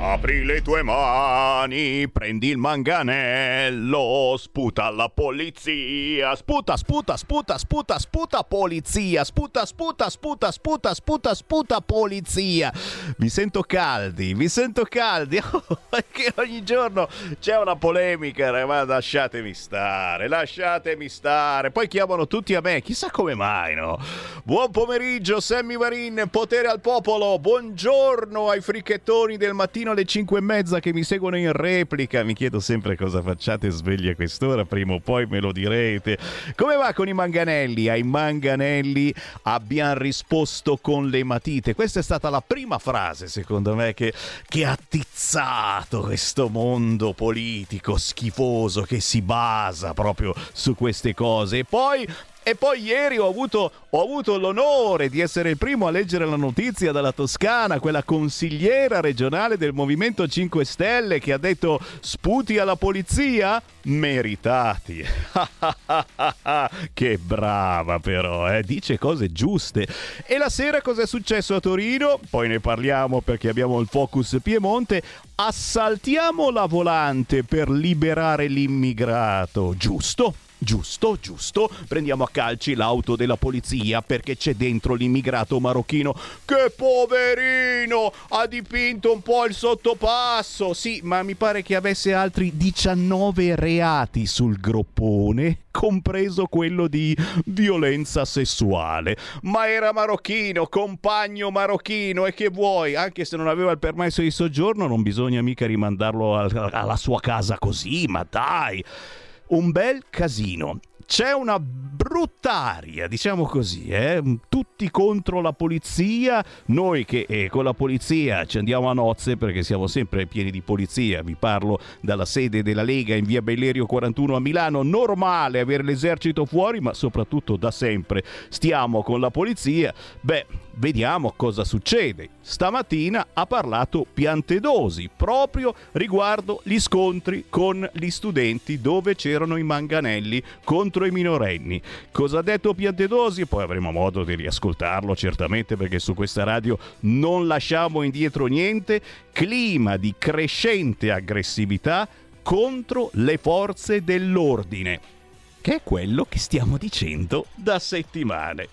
Apri le tue mani, prendi il manganello, sputa alla polizia, sputa, sputa, sputa, sputa, sputa polizia, sputa, sputa, sputa, sputa, sputa, sputa polizia. Vi sento caldi, vi sento caldi, perché ogni giorno c'è una polemica, ma lasciatemi stare, lasciatemi stare. Poi chiamano tutti a me, chissà come mai, no? Buon pomeriggio, Sammy Varin, potere al popolo, buongiorno ai fricchettoni del mattino fino alle 5 e mezza che mi seguono in replica. Mi chiedo sempre cosa facciate svegli a quest'ora, prima o poi me lo direte. Come va con i manganelli? Ai manganelli abbiamo risposto con le matite. Questa è stata la prima frase, secondo me, che, che ha tizzato questo mondo politico schifoso che si basa proprio su queste cose. E poi e poi ieri ho avuto, ho avuto, l'onore di essere il primo a leggere la notizia dalla Toscana, quella consigliera regionale del Movimento 5 Stelle che ha detto sputi alla polizia? Meritati. che brava però, eh? dice cose giuste. E la sera cosa è successo a Torino? Poi ne parliamo perché abbiamo il Focus Piemonte. Assaltiamo la volante per liberare l'immigrato, giusto? Giusto, giusto. Prendiamo a calci l'auto della polizia perché c'è dentro l'immigrato marocchino. Che poverino! Ha dipinto un po' il sottopasso. Sì, ma mi pare che avesse altri 19 reati sul groppone, compreso quello di violenza sessuale. Ma era marocchino, compagno marocchino. E che vuoi? Anche se non aveva il permesso di soggiorno, non bisogna mica rimandarlo alla sua casa così, ma dai un bel casino. C'è una brutta aria, diciamo così, eh? tutti contro la polizia, noi che eh, con la polizia ci andiamo a nozze perché siamo sempre pieni di polizia, vi parlo dalla sede della Lega in via Bellerio 41 a Milano, normale avere l'esercito fuori, ma soprattutto da sempre stiamo con la polizia, beh vediamo cosa succede. Stamattina ha parlato Piantedosi proprio riguardo gli scontri con gli studenti dove c'erano i manganelli contro i minorenni. Cosa ha detto Piantedosi? Poi avremo modo di riascoltarlo certamente perché su questa radio non lasciamo indietro niente. Clima di crescente aggressività contro le forze dell'ordine che è quello che stiamo dicendo da settimane.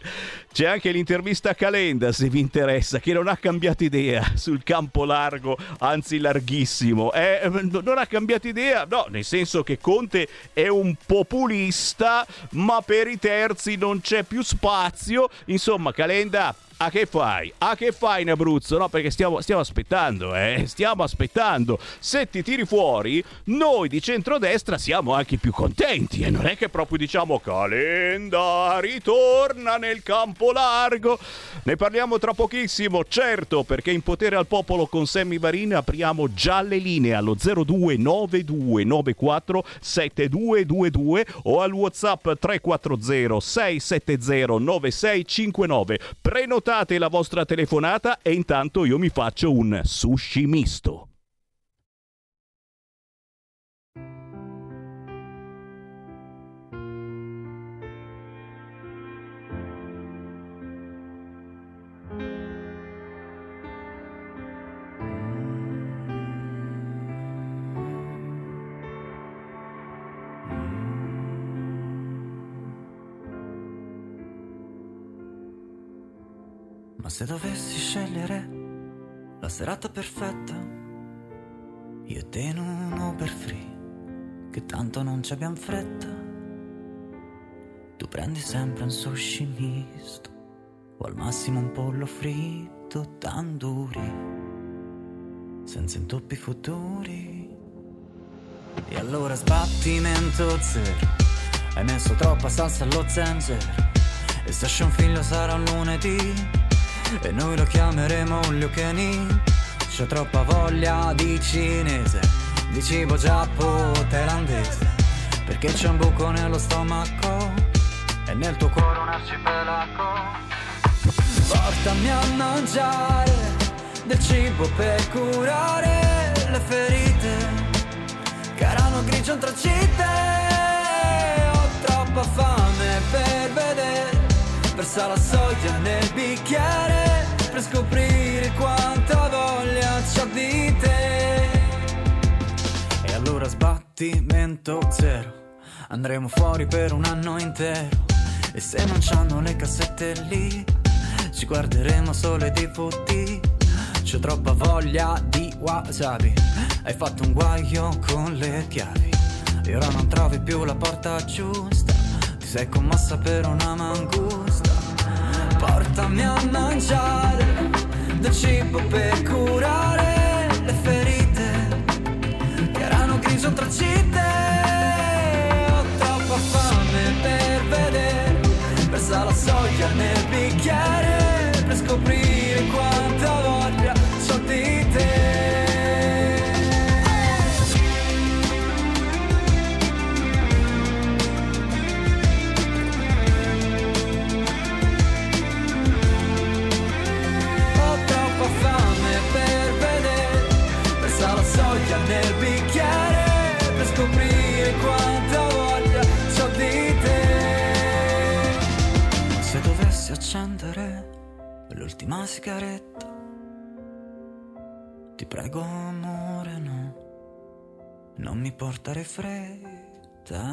C'è anche l'intervista a Calenda, se vi interessa, che non ha cambiato idea sul campo largo, anzi larghissimo. Eh, non ha cambiato idea, no, nel senso che Conte è un populista, ma per i terzi non c'è più spazio. Insomma, Calenda a che fai? A che fai in Abruzzo? No, perché stiamo, stiamo aspettando, eh? Stiamo aspettando. Se ti tiri fuori, noi di centrodestra siamo anche più contenti. E non è che proprio diciamo Calenda ritorna nel campo largo. Ne parliamo tra pochissimo, certo, perché in potere al popolo con Sammy Varin apriamo già le linee allo 029294 7222 o al WhatsApp 340 670 9659. Prenotate Prenotate la vostra telefonata e intanto io mi faccio un sushi misto. Se dovessi scegliere la serata perfetta, io te in un Uber free, che tanto non ci abbiamo fretta. Tu prendi sempre un sushi misto, o al massimo un pollo fritto tandoori, senza intoppi futuri. E allora sbattimento zero, hai messo troppa salsa allo zenzero, e un figlio sarà un lunedì e noi lo chiameremo un Liucheni. C'ho troppa voglia di cinese, di cibo giappo thailandese, perché c'è un buco nello stomaco e nel tuo cuore un arcipelago. Portami a mangiare del cibo per curare le ferite che erano grigio antracite. Ho troppa fame per vedere versa la soglia nel bicchiere per scoprire quanta voglia c'ho di te. E allora sbattimento zero, andremo fuori per un anno intero. E se non c'hanno le cassette lì, ci guarderemo solo i DVD. C'ho troppa voglia di wasabi, hai fatto un guaio con le chiavi. E ora non trovi più la porta giusta, sei commassa per una mangusta. Portami a mangiare del cibo per curare le ferite che erano grigio tra città. Ho troppa fame per vedere, versa la soglia nel l'ultima sigaretta, ti prego amore no, non mi portare fretta.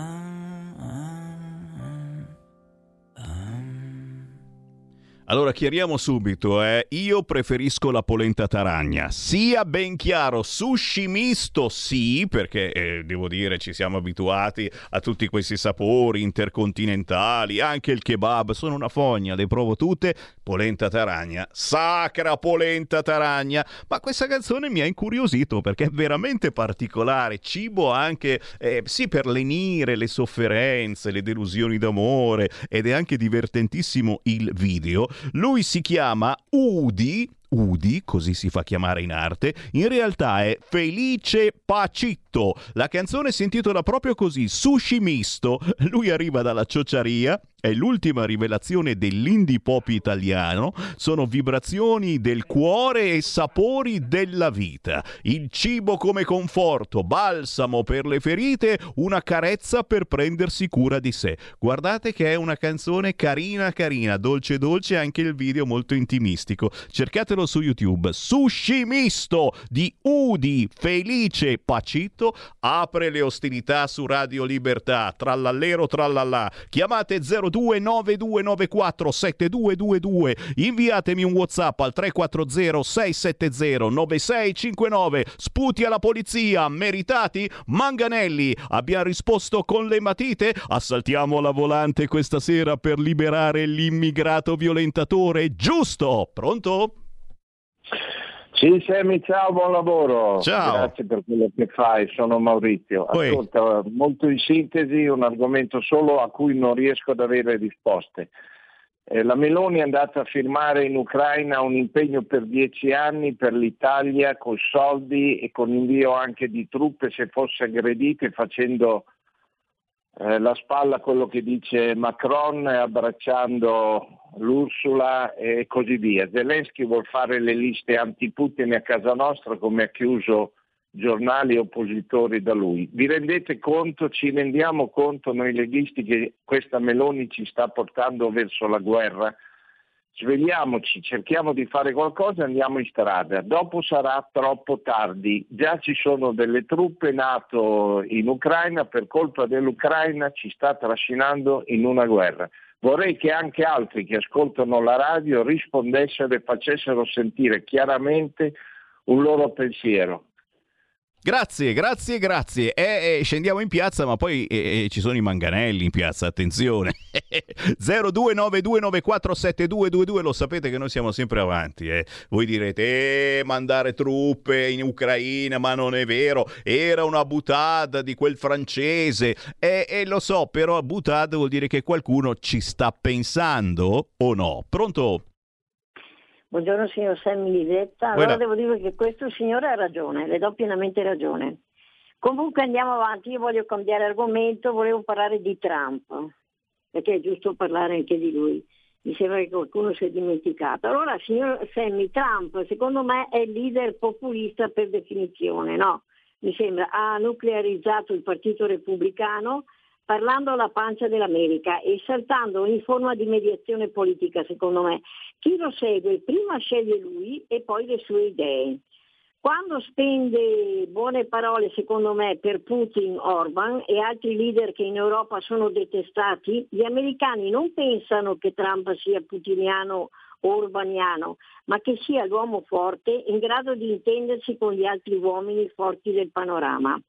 Allora chiariamo subito, eh. io preferisco la polenta taragna, sia ben chiaro, sushi misto sì, perché eh, devo dire ci siamo abituati a tutti questi sapori intercontinentali, anche il kebab, sono una fogna, le provo tutte, polenta taragna, sacra polenta taragna, ma questa canzone mi ha incuriosito perché è veramente particolare, cibo anche, eh, sì per lenire le sofferenze, le delusioni d'amore ed è anche divertentissimo il video. Lui si chiama Udi, Udi, così si fa chiamare in arte, in realtà è Felice Pacitto. La canzone si intitola proprio così, Sushi Misto. Lui arriva dalla ciociaria, è l'ultima rivelazione dell'indie pop italiano, sono vibrazioni del cuore e sapori della vita. Il cibo come conforto, balsamo per le ferite, una carezza per prendersi cura di sé. Guardate che è una canzone carina carina, dolce dolce, anche il video molto intimistico. Cercatelo su YouTube. Sushi misto di Udi Felice Pacito apre le ostilità su Radio Libertà. Trallallero trallallà. Chiamate 0292947222. Inviatemi un WhatsApp al 340 670 9659. Sputi alla polizia, meritati? Manganelli, abbiamo risposto con le matite? Assaltiamo la volante questa sera per liberare l'immigrato violentatore. Giusto? Pronto? Sì, Semi, ciao, buon lavoro. Ciao. Grazie per quello che fai, sono Maurizio. Ascolta, molto in sintesi, un argomento solo a cui non riesco ad avere risposte. Eh, la Meloni è andata a firmare in Ucraina un impegno per dieci anni per l'Italia con soldi e con invio anche di truppe se fosse aggredite facendo eh, la spalla a quello che dice Macron abbracciando l'Ursula e così via. Zelensky vuole fare le liste anti-Putin a casa nostra come ha chiuso giornali oppositori da lui. Vi rendete conto, ci rendiamo conto noi leghisti che questa Meloni ci sta portando verso la guerra? Svegliamoci, cerchiamo di fare qualcosa e andiamo in strada. Dopo sarà troppo tardi. Già ci sono delle truppe NATO in Ucraina, per colpa dell'Ucraina ci sta trascinando in una guerra. Vorrei che anche altri che ascoltano la radio rispondessero e facessero sentire chiaramente un loro pensiero. Grazie, grazie, grazie. Eh, eh, scendiamo in piazza, ma poi eh, eh, ci sono i manganelli in piazza, attenzione. 0292947222, lo sapete che noi siamo sempre avanti. Eh. Voi direte, eh, mandare truppe in Ucraina, ma non è vero, era una butade di quel francese. E eh, lo so, però butade vuol dire che qualcuno ci sta pensando o no? Pronto? Buongiorno signor Sammy Lisetta. Allora devo dire che questo signore ha ragione, le do pienamente ragione. Comunque andiamo avanti, io voglio cambiare argomento, volevo parlare di Trump, perché è giusto parlare anche di lui. Mi sembra che qualcuno si è dimenticato. Allora, signor Sammy, Trump secondo me è il leader populista per definizione, no? Mi sembra ha nuclearizzato il Partito Repubblicano, parlando alla pancia dell'America e saltando ogni forma di mediazione politica, secondo me. Chi lo segue prima sceglie lui e poi le sue idee. Quando spende buone parole, secondo me, per Putin, Orban e altri leader che in Europa sono detestati, gli americani non pensano che Trump sia putiniano o urbaniano, ma che sia l'uomo forte in grado di intendersi con gli altri uomini forti del panorama.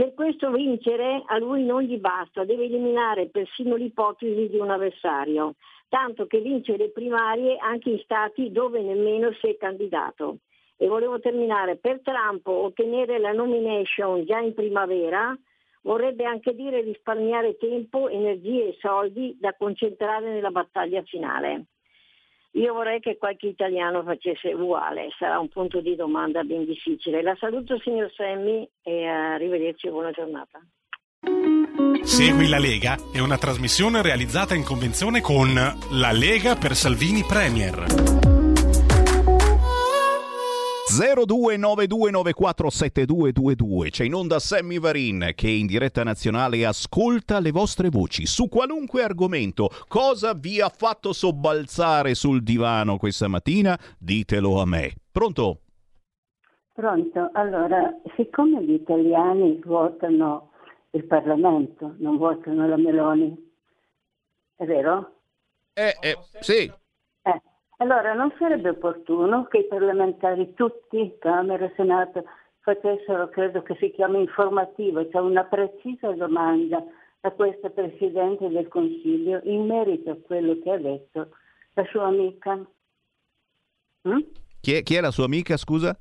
Per questo vincere a lui non gli basta, deve eliminare persino l'ipotesi di un avversario, tanto che vince le primarie anche in stati dove nemmeno si è candidato. E volevo terminare, per Trump ottenere la nomination già in primavera vorrebbe anche dire risparmiare tempo, energie e soldi da concentrare nella battaglia finale. Io vorrei che qualche italiano facesse uguale, sarà un punto di domanda ben difficile. La saluto signor Semmi e arrivederci e buona giornata. Segui la Lega è una trasmissione realizzata in convenzione con La Lega per Salvini Premier. 0292947222. C'è in onda Sammy Varin che in diretta nazionale ascolta le vostre voci su qualunque argomento. Cosa vi ha fatto sobbalzare sul divano questa mattina? Ditelo a me. Pronto? Pronto. Allora, siccome gli italiani votano il Parlamento, non votano la Meloni, è vero? Eh, eh sì. Allora non sarebbe opportuno che i parlamentari tutti, Camera e Senato, facessero, credo che si chiami informativo, cioè una precisa domanda a questa Presidente del Consiglio in merito a quello che ha detto la sua amica. Mm? Chi, è, chi è la sua amica, scusa?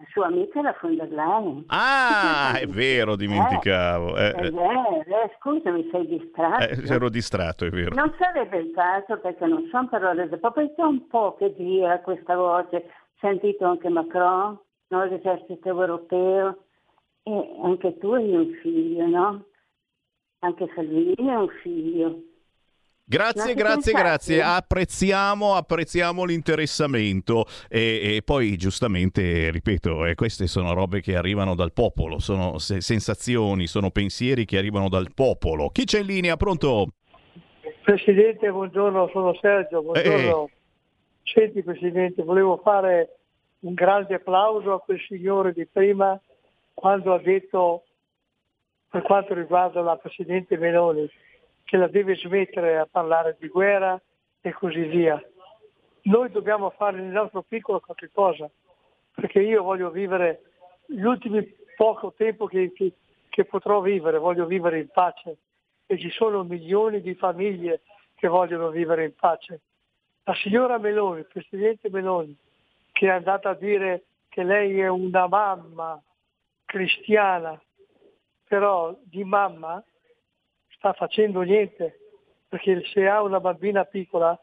La sua amica la von der Leyen. Ah, è vero, dimenticavo. Eh, eh, vero, eh, scusa, mi sei distratto. Eh, ero distratto, è vero. Non sarebbe il caso, perché non sono parole del popolo, è un po' che gira questa voce. Sentito anche Macron, no? l'esercito europeo, e anche tu hai un figlio, no? Anche Salvini è un figlio. Grazie, grazie, grazie. Apprezziamo, apprezziamo l'interessamento e, e, poi giustamente, ripeto, eh, queste sono robe che arrivano dal popolo, sono se- sensazioni, sono pensieri che arrivano dal popolo. Chi c'è in linea? Pronto? Presidente, buongiorno, sono Sergio, buongiorno. Eh. Senti Presidente, volevo fare un grande applauso a quel signore di prima quando ha detto per quanto riguarda la Presidente Meloni che la deve smettere a parlare di guerra e così via. Noi dobbiamo fare nel nostro piccolo qualche cosa, perché io voglio vivere gli ultimi poco tempo che, che, che potrò vivere, voglio vivere in pace e ci sono milioni di famiglie che vogliono vivere in pace. La signora Meloni, il Presidente Meloni, che è andata a dire che lei è una mamma cristiana, però di mamma sta facendo niente, perché se ha una bambina piccola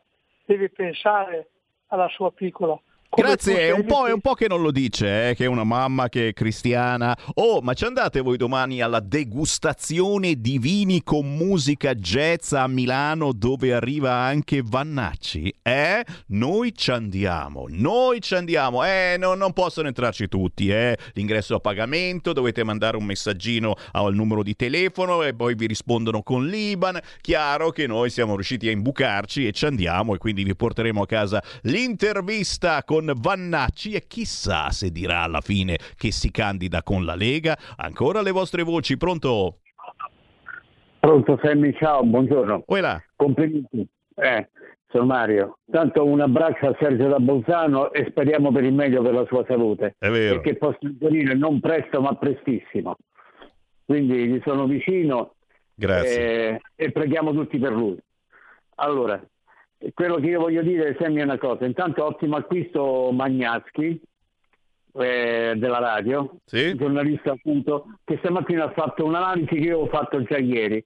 deve pensare alla sua piccola. Grazie, è un, è un, po', che non lo dice, eh, che è una mamma che è cristiana. Oh, ma ci andate voi domani alla degustazione di vini con musica jazz a Milano dove arriva anche Vannacci? Eh? Noi ci andiamo, noi ci andiamo. Eh, no, non possono entrarci tutti, eh. L'ingresso a pagamento, dovete mandare un messaggino al numero di telefono e poi vi rispondono con l'Iban. Chiaro che noi siamo riusciti a imbucarci e ci andiamo e quindi vi porteremo a casa l'intervista con Vannacci e chissà se dirà alla fine che si candida con la Lega. Ancora le vostre voci, pronto? Pronto Sammy, ciao, buongiorno. Uela. Complimenti. Eh, sono Mario. Tanto un abbraccio a Sergio da Bolzano e speriamo per il meglio per la sua salute. È vero. E che possa venire non presto ma prestissimo. Quindi gli sono vicino. Grazie. Eh, e preghiamo tutti per lui. Allora, quello che io voglio dire è una cosa. Intanto ottimo acquisto Magnaschi eh, della radio, sì? giornalista appunto, che stamattina ha fatto un'analisi che io ho fatto già ieri.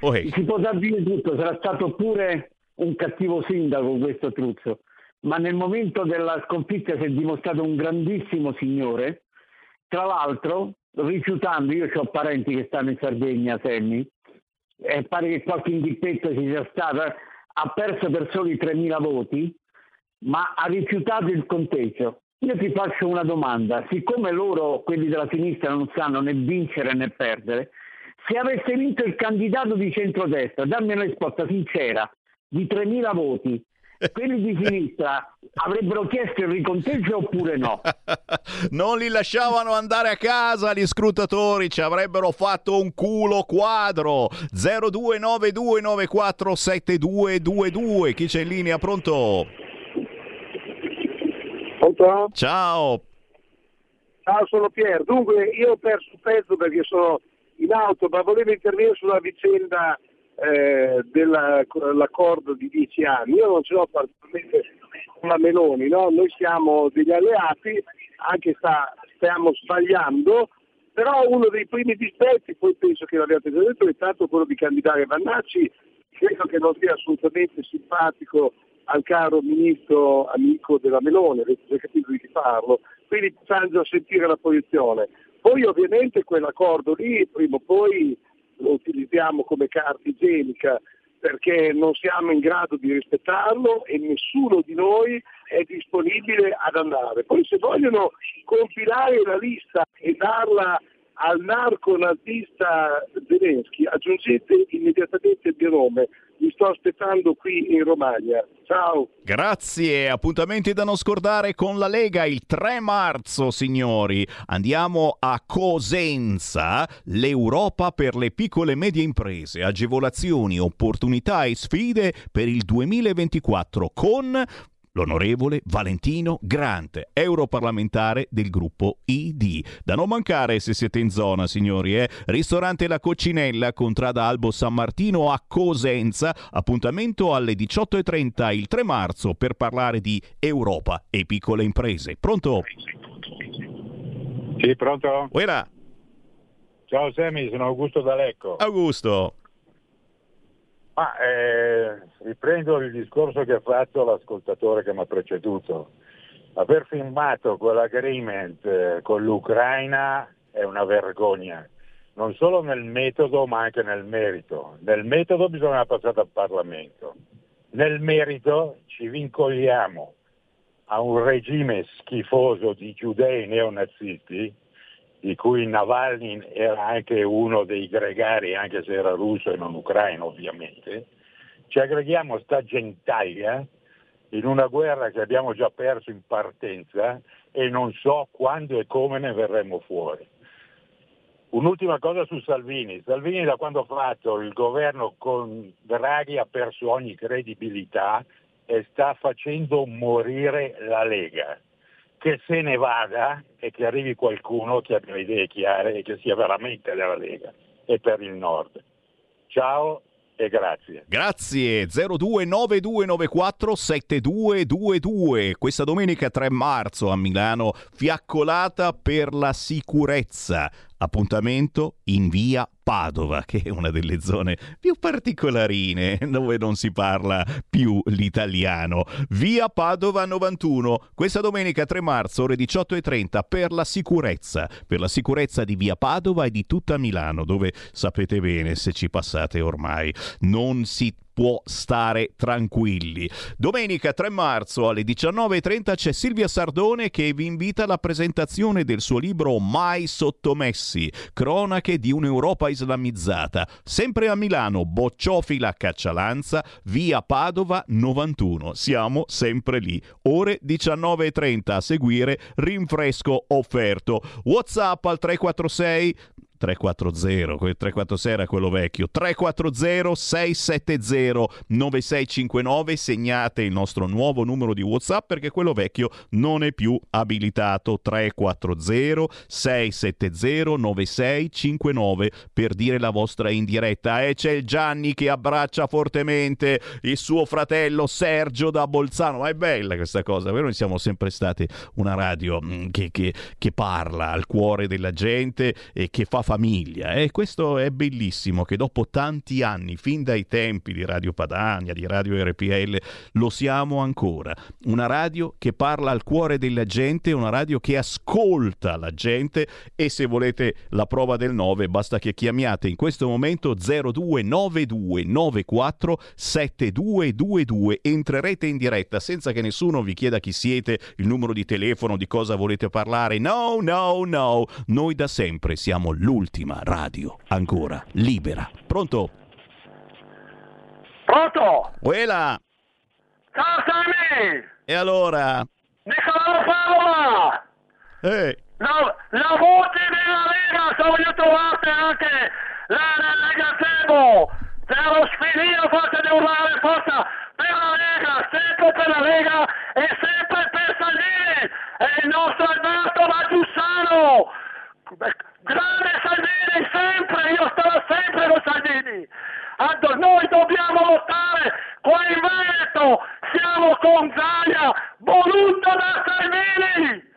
Okay. Si potrà dire tutto, sarà stato pure un cattivo sindaco questo Truzzo, ma nel momento della sconfitta si è dimostrato un grandissimo signore, tra l'altro rifiutando, io ho parenti che stanno in Sardegna, Semmi, e pare che qualche indippetto ci sia stato, ha perso per soli 3.000 voti, ma ha rifiutato il conteggio. Io ti faccio una domanda, siccome loro, quelli della sinistra, non sanno né vincere né perdere, se avesse vinto il candidato di centrodestra, dammi una risposta sincera, di 3.000 voti, quelli di sinistra avrebbero chiesto il riconteggio oppure no? non li lasciavano andare a casa gli scrutatori, ci avrebbero fatto un culo quadro. 0292947222. Chi c'è in linea? Pronto? Pronto? Ciao. Ciao, sono Pier. Dunque, io ho perso un pezzo perché sono in auto, ma volevo intervenire sulla vicenda eh, dell'accordo di dieci anni. Io non ce l'ho particolarmente con la Meloni, no? noi siamo degli alleati, anche sta, stiamo sbagliando, però uno dei primi dispetti, poi penso che l'abbiate già detto, è stato quello di candidare Vannacci, credo che non sia assolutamente simpatico al caro ministro amico della Meloni, avete già capito di chi parlo, quindi bisogna sentire la posizione. Poi ovviamente quell'accordo lì prima o poi lo utilizziamo come carta igienica perché non siamo in grado di rispettarlo e nessuno di noi è disponibile ad andare. Poi se vogliono compilare la lista e darla al narco-nazista Zelensky aggiungete immediatamente il mio nome. Vi sto aspettando qui in Romagna. Ciao. Grazie, appuntamenti da non scordare con la Lega il 3 marzo, signori. Andiamo a Cosenza, l'Europa per le piccole e medie imprese, agevolazioni, opportunità e sfide per il 2024 con l'onorevole Valentino Grant, europarlamentare del gruppo ID. Da non mancare se siete in zona, signori, eh? Ristorante La Coccinella, contrada Albo San Martino a Cosenza, appuntamento alle 18.30 il 3 marzo per parlare di Europa e piccole imprese. Pronto? Sì, pronto? Buona. Ciao Semi, sono Augusto D'Alecco. Augusto. Ma eh, riprendo il discorso che ha fatto l'ascoltatore che mi ha preceduto. Aver firmato quell'agreement eh, con l'Ucraina è una vergogna, non solo nel metodo ma anche nel merito. Nel metodo bisogna passare al Parlamento, nel merito ci vincoliamo a un regime schifoso di giudei neonazisti di cui Navalny era anche uno dei gregari, anche se era russo e non ucraino ovviamente, ci aggreghiamo sta gentaglia in una guerra che abbiamo già perso in partenza e non so quando e come ne verremo fuori. Un'ultima cosa su Salvini. Salvini da quando ha fatto il governo con Draghi ha perso ogni credibilità e sta facendo morire la Lega che se ne vada e che arrivi qualcuno che abbia idee chiare e che sia veramente della Lega e per il Nord. Ciao e grazie. Grazie 0292947222. Questa domenica 3 marzo a Milano, fiaccolata per la sicurezza. Appuntamento in via Padova, che è una delle zone più particolarine dove non si parla più l'italiano. Via Padova 91, questa domenica 3 marzo, ore 18.30, per la sicurezza. Per la sicurezza di via Padova e di tutta Milano, dove sapete bene se ci passate ormai. Non si può stare tranquilli. Domenica 3 marzo alle 19.30 c'è Silvia Sardone che vi invita alla presentazione del suo libro Mai sottomessi, cronache di un'Europa islamizzata. Sempre a Milano, Bocciofila Caccialanza, via Padova 91. Siamo sempre lì. Ore 19.30 a seguire rinfresco offerto. WhatsApp al 346 340, quel 346 era quello vecchio, 340 670 9659, segnate il nostro nuovo numero di WhatsApp perché quello vecchio non è più abilitato, 340 670 9659 per dire la vostra in diretta. E c'è il Gianni che abbraccia fortemente il suo fratello Sergio da Bolzano, ma è bella questa cosa, noi siamo sempre stati una radio mm, che, che, che parla al cuore della gente e che fa famiglia e questo è bellissimo che dopo tanti anni, fin dai tempi di Radio Padania, di Radio RPL, lo siamo ancora. Una radio che parla al cuore della gente, una radio che ascolta la gente e se volete la prova del 9 basta che chiamiate in questo momento 029294 7222 entrerete in diretta senza che nessuno vi chieda chi siete, il numero di telefono, di cosa volete parlare. No, no, no, noi da sempre siamo l'unico l'ultima radio ancora libera. Pronto? Pronto? Quella! Ciao Sammy! E allora? Nicolò Favola! Eh! La, la voce della Lega, se voglio trovate anche la, la Lega Sebo! Per lo sfidino fate di urlare forza per la Lega, sempre per la Lega e sempre per Salvini! E il nostro Alberto Maggiussano! Grande Salvini, sempre! Io starò sempre con Salvini! Ando, noi dobbiamo lottare qua in Veneto! Siamo con Zaia, voluto da Salvini!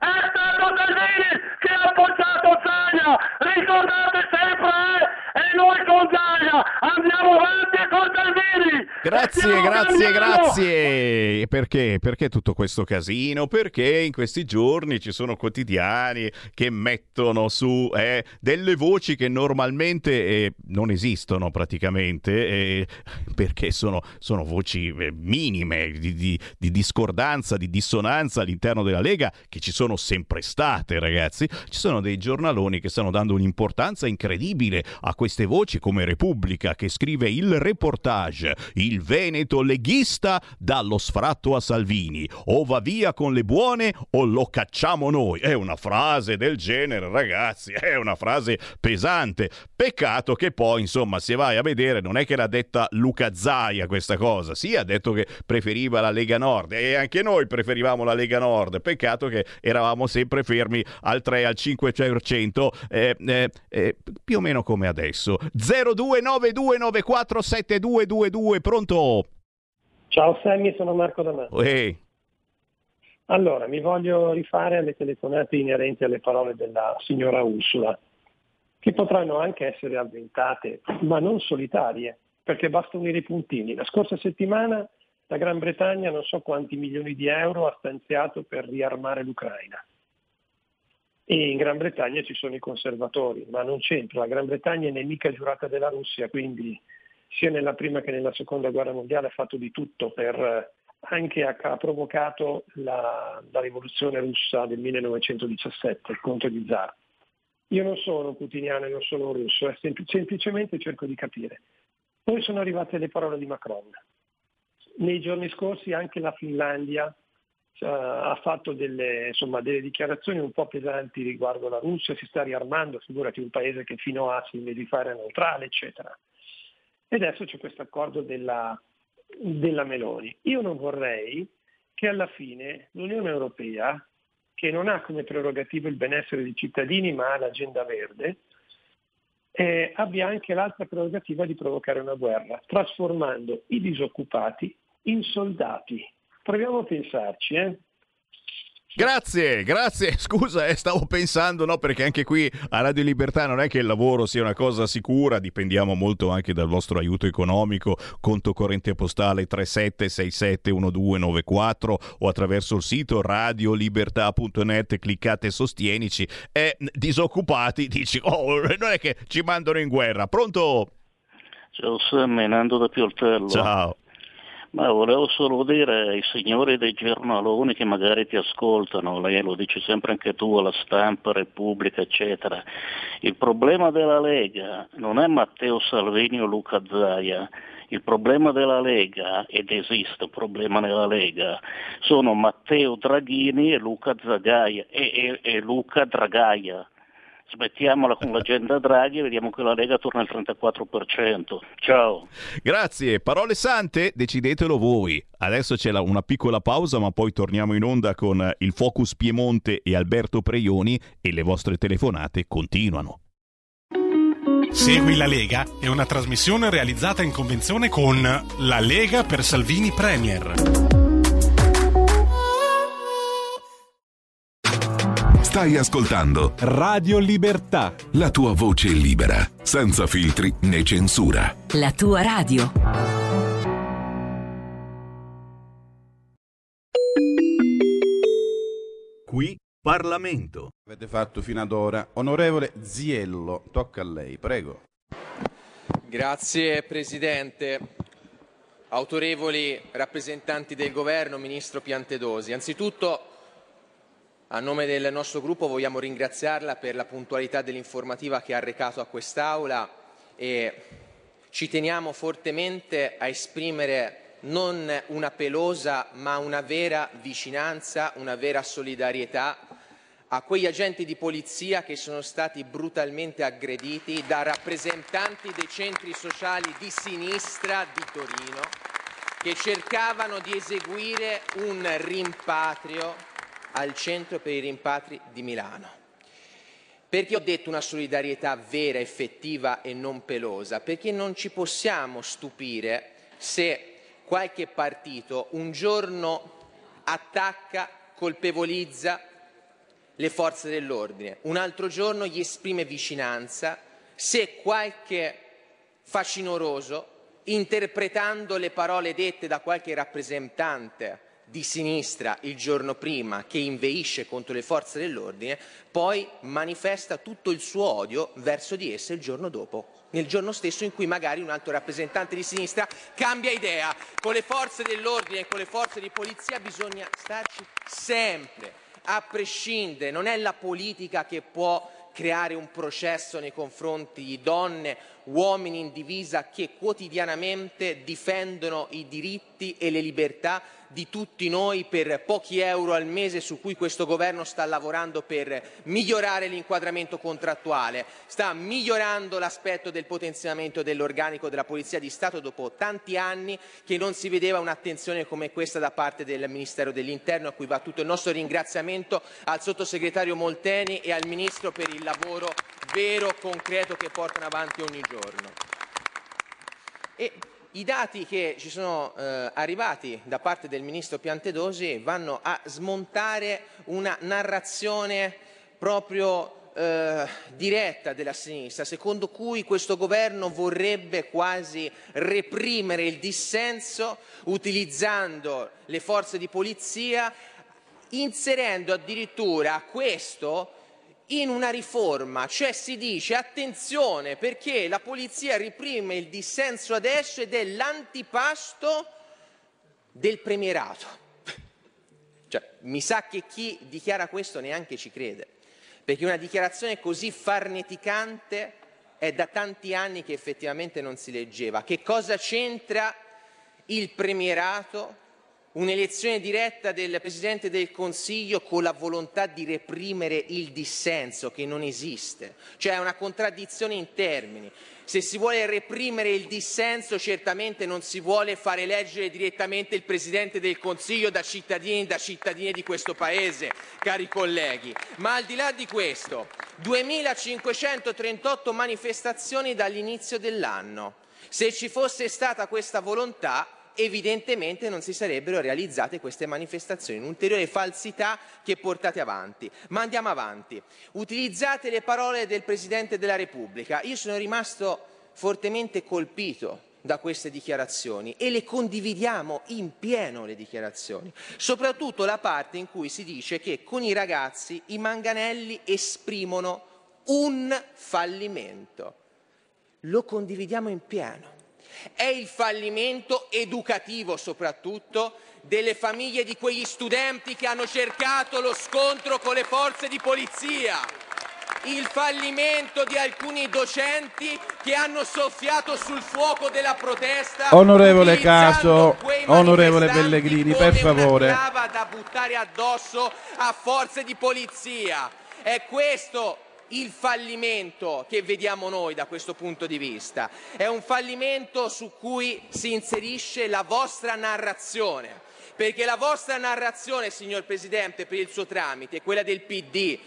È stato Salvini che ha appoggiato Zaia! Ricordate sempre, eh? E noi con Zaia andiamo avanti con Salvini! Grazie, grazie, grazie. Perché? Perché tutto questo casino? Perché in questi giorni ci sono quotidiani che mettono su eh, delle voci che normalmente eh, non esistono praticamente, eh, perché sono, sono voci eh, minime di, di- di discordanza, di dissonanza all'interno della Lega che ci sono sempre state, ragazzi. Ci sono dei giornaloni che stanno dando un'importanza incredibile a queste voci come Repubblica che scrive il reportage il Veneto leghista dallo sfratto a Salvini. O va via con le buone o lo cacciamo noi. È una frase del genere ragazzi è una frase pesante. Peccato che poi insomma se vai a vedere non è che l'ha detta Luca Zaia questa cosa. Sì ha detto che preferiva la Lega Nord e anche noi preferivamo la Lega Nord. Peccato che eravamo sempre fermi al 3 al 5% eh, eh, eh, più o meno come adesso 0292947222 pronto Ciao Sammy, sono Marco D'Amato. Ehi, Allora, mi voglio rifare alle telefonate inerenti alle parole della signora Ursula, che potranno anche essere avventate, ma non solitarie, perché basta unire i puntini. La scorsa settimana la Gran Bretagna non so quanti milioni di euro ha stanziato per riarmare l'Ucraina. E in Gran Bretagna ci sono i conservatori, ma non c'entra. La Gran Bretagna è nemica giurata della Russia, quindi sia nella prima che nella seconda guerra mondiale ha fatto di tutto per eh, anche ha, provocato la, la rivoluzione russa del 1917 contro gli zar. Io non sono putiniano e non sono russo, sempl- semplicemente cerco di capire. Poi sono arrivate le parole di Macron. Nei giorni scorsi anche la Finlandia eh, ha fatto delle, insomma, delle dichiarazioni un po' pesanti riguardo la Russia, si sta riarmando, figurati un paese che fino a mesi fa era neutrale, eccetera. E adesso c'è questo accordo della, della Meloni. Io non vorrei che alla fine l'Unione Europea, che non ha come prerogativa il benessere dei cittadini ma ha l'agenda verde, eh, abbia anche l'altra prerogativa di provocare una guerra, trasformando i disoccupati in soldati. Proviamo a pensarci, eh? Grazie, grazie. Scusa, eh, stavo pensando, no, perché anche qui a Radio Libertà non è che il lavoro sia una cosa sicura, dipendiamo molto anche dal vostro aiuto economico, conto corrente postale 37671294 o attraverso il sito radiolibertà.net, cliccate sostienici e disoccupati dici, oh, non è che ci mandano in guerra. Pronto? Ciao Sammy, Nando da Pioltello. Ciao. Ma volevo solo dire ai signori dei giornaloni che magari ti ascoltano, lei lo dici sempre anche tu, alla stampa, Repubblica, eccetera. Il problema della Lega non è Matteo Salvini o Luca Zaia. Il problema della Lega, ed esiste un problema nella Lega, sono Matteo Draghini e Luca, Zagaia, e, e- e Luca Dragaia. Smettiamola con l'agenda Draghi e vediamo che la Lega torna al 34%. Ciao. Grazie, parole sante, decidetelo voi. Adesso c'è la- una piccola pausa, ma poi torniamo in onda con il Focus Piemonte e Alberto Preioni e le vostre telefonate continuano. Segui la Lega è una trasmissione realizzata in convenzione con La Lega per Salvini Premier. Stai ascoltando Radio Libertà. la tua voce libera, senza filtri né censura. La tua radio. Qui Parlamento. Avete fatto fino ad ora. Onorevole Ziello, tocca a lei, prego. Grazie Presidente. Autorevoli rappresentanti del Governo, Ministro Piantedosi. Anzitutto A nome del nostro gruppo vogliamo ringraziarla per la puntualità dell'informativa che ha recato a quest'Aula e ci teniamo fortemente a esprimere non una pelosa ma una vera vicinanza, una vera solidarietà a quegli agenti di polizia che sono stati brutalmente aggrediti da rappresentanti dei centri sociali di sinistra di Torino che cercavano di eseguire un rimpatrio al centro per i rimpatri di Milano. Perché ho detto una solidarietà vera, effettiva e non pelosa? Perché non ci possiamo stupire se qualche partito un giorno attacca, colpevolizza le forze dell'ordine, un altro giorno gli esprime vicinanza, se qualche facinoroso, interpretando le parole dette da qualche rappresentante di sinistra il giorno prima che inveisce contro le forze dell'ordine, poi manifesta tutto il suo odio verso di esse il giorno dopo nel giorno stesso in cui magari un altro rappresentante di sinistra cambia idea. Con le forze dell'ordine e con le forze di polizia bisogna starci sempre, a prescindere. Non è la politica che può creare un processo nei confronti di donne, uomini in divisa che quotidianamente difendono i diritti e le libertà di tutti noi per pochi euro al mese su cui questo governo sta lavorando per migliorare l'inquadramento contrattuale, sta migliorando l'aspetto del potenziamento dell'organico della Polizia di Stato dopo tanti anni che non si vedeva un'attenzione come questa da parte del Ministero dell'Interno a cui va tutto il nostro ringraziamento al sottosegretario Molteni e al Ministro per il lavoro vero, concreto che portano avanti ogni giorno. E i dati che ci sono eh, arrivati da parte del Ministro Piantedosi vanno a smontare una narrazione proprio eh, diretta della sinistra, secondo cui questo governo vorrebbe quasi reprimere il dissenso utilizzando le forze di polizia, inserendo addirittura a questo in una riforma, cioè si dice attenzione perché la polizia riprime il dissenso adesso ed è l'antipasto del premierato. Cioè, mi sa che chi dichiara questo neanche ci crede, perché una dichiarazione così farneticante è da tanti anni che effettivamente non si leggeva. Che cosa c'entra il premierato un'elezione diretta del Presidente del Consiglio con la volontà di reprimere il dissenso che non esiste, cioè è una contraddizione in termini. Se si vuole reprimere il dissenso certamente non si vuole far eleggere direttamente il Presidente del Consiglio da cittadini e da cittadine di questo Paese, cari colleghi. Ma al di là di questo, 2538 manifestazioni dall'inizio dell'anno. Se ci fosse stata questa volontà evidentemente non si sarebbero realizzate queste manifestazioni. Un'ulteriore falsità che portate avanti. Ma andiamo avanti. Utilizzate le parole del Presidente della Repubblica. Io sono rimasto fortemente colpito da queste dichiarazioni e le condividiamo in pieno le dichiarazioni, soprattutto la parte in cui si dice che con i ragazzi i manganelli esprimono un fallimento. Lo condividiamo in pieno è il fallimento educativo soprattutto delle famiglie di quegli studenti che hanno cercato lo scontro con le forze di polizia, il fallimento di alcuni docenti che hanno soffiato sul fuoco della protesta. Onorevole Caso, onorevole Pellegrini, per favore. da buttare addosso a forze di polizia. È questo il fallimento che vediamo noi da questo punto di vista. È un fallimento su cui si inserisce la vostra narrazione, perché la vostra narrazione, signor Presidente, per il suo tramite, quella del PD,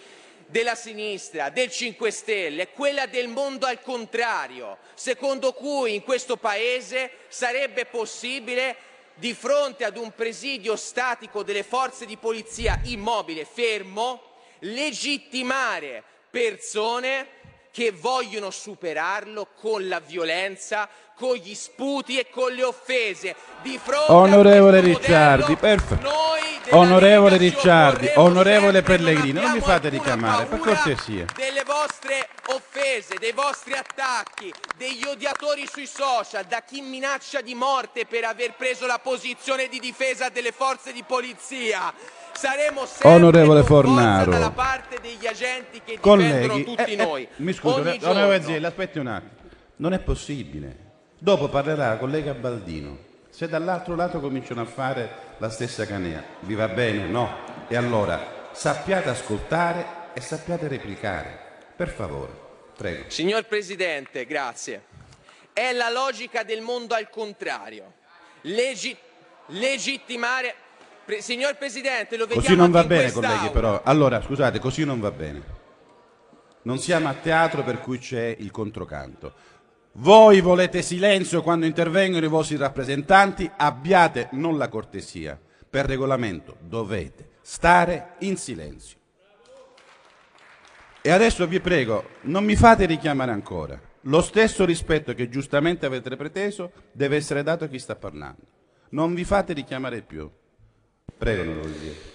della sinistra, del 5 Stelle, è quella del mondo al contrario, secondo cui in questo Paese sarebbe possibile di fronte ad un presidio statico delle forze di polizia immobile, fermo, legittimare persone che vogliono superarlo con la violenza, con gli sputi e con le offese. Di fronte onorevole Ricciardi, perfetto. Onorevole Ricciardi, onorevole Pellegrino, non mi fate ricamare, per cortesia. Delle vostre offese, dei vostri attacchi, degli odiatori sui social, da chi minaccia di morte per aver preso la posizione di difesa delle forze di polizia saremo sempre Onorevole Fornaro. dalla parte degli agenti che difendono Colleghi, tutti eh, eh, noi. mi scusi, Ogni onorevole. Zielli, aspetti un attimo. Non è possibile. Dopo parlerà la collega Baldino. Se dall'altro lato cominciano a fare la stessa canea, vi va bene? No. E allora sappiate ascoltare e sappiate replicare. Per favore, prego. Signor Presidente, grazie. È la logica del mondo al contrario. Leggi- legittimare... Pre- signor Presidente, lo vediamo Così non va bene, colleghi, però. Allora, scusate, così non va bene. Non siamo a teatro per cui c'è il controcanto. Voi volete silenzio quando intervengono i vostri rappresentanti, abbiate non la cortesia. Per regolamento dovete stare in silenzio. E adesso vi prego, non mi fate richiamare ancora. Lo stesso rispetto che giustamente avete preteso deve essere dato a chi sta parlando. Non vi fate richiamare più. Prego, onorevole Zielli.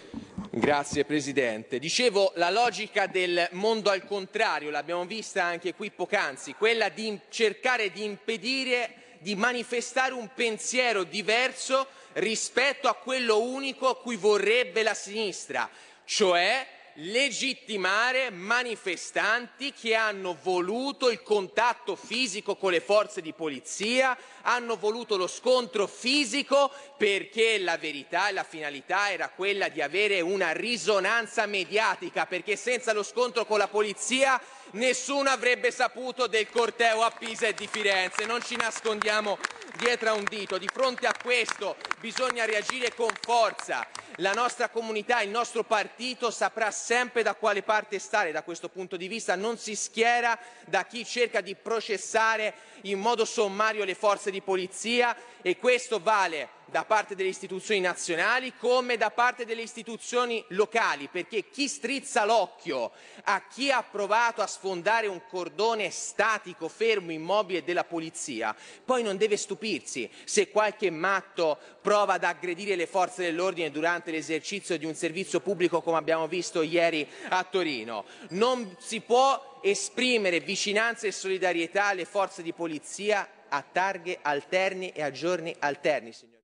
Grazie Presidente. Dicevo la logica del mondo al contrario, l'abbiamo vista anche qui poc'anzi, quella di cercare di impedire di manifestare un pensiero diverso rispetto a quello unico a cui vorrebbe la sinistra, cioè legittimare manifestanti che hanno voluto il contatto fisico con le forze di polizia, hanno voluto lo scontro fisico perché la verità e la finalità era quella di avere una risonanza mediatica, perché senza lo scontro con la polizia nessuno avrebbe saputo del corteo a Pisa e di Firenze, non ci nascondiamo dietro a un dito. Di fronte a questo bisogna reagire con forza. La nostra comunità, il nostro partito saprà sempre da quale parte stare da questo punto di vista, non si schiera da chi cerca di processare in modo sommario le forze di polizia e questo vale da parte delle istituzioni nazionali come da parte delle istituzioni locali, perché chi strizza l'occhio a chi ha provato a sfondare un cordone statico, fermo, immobile della polizia, poi non deve stupirsi se qualche matto prova ad aggredire le forze dell'ordine durante l'esercizio di un servizio pubblico come abbiamo visto ieri a Torino. Non si può esprimere vicinanza e solidarietà alle forze di polizia a targhe alterni e a giorni alterni, signor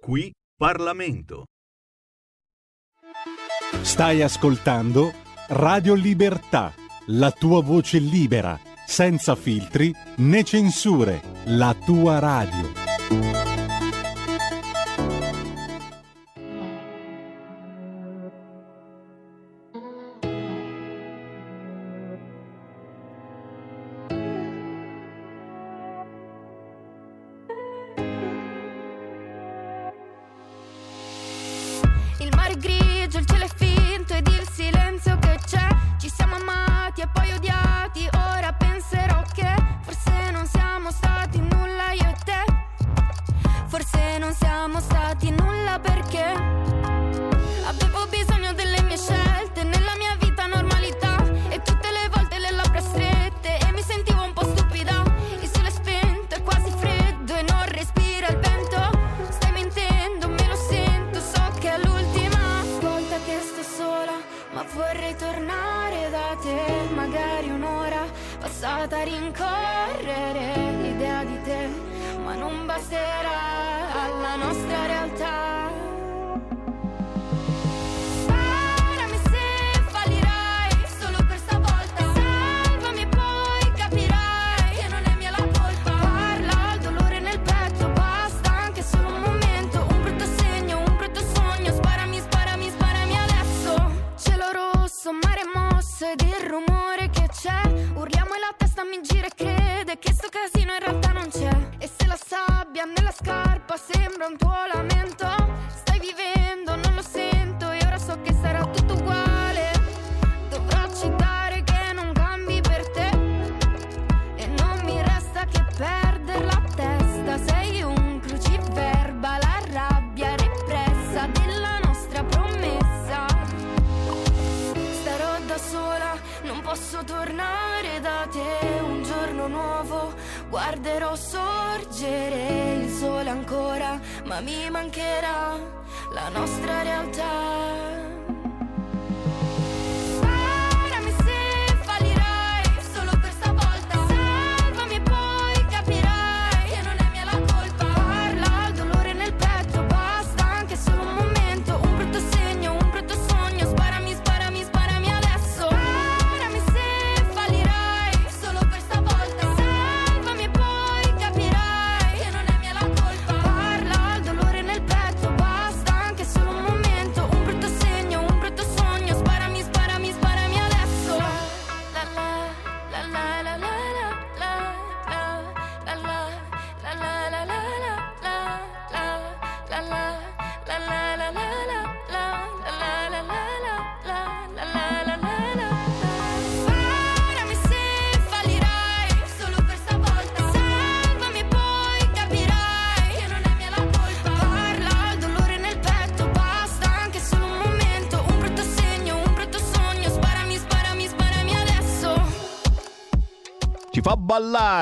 Qui Parlamento. Stai ascoltando Radio Libertà, la tua voce libera, senza filtri né censure, la tua radio.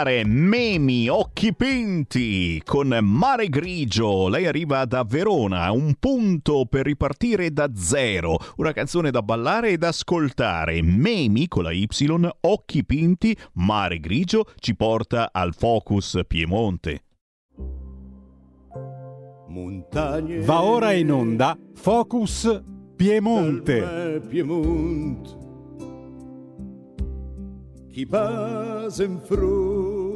Ballare, memi, occhi pinti con Mare Grigio. Lei arriva da Verona, un punto per ripartire da zero. Una canzone da ballare e da ascoltare. Memi con la Y, occhi pinti, Mare Grigio ci porta al Focus Piemonte. Montagne. Va ora in onda Focus Piemonte. Piemonte. Chi passa in fronte.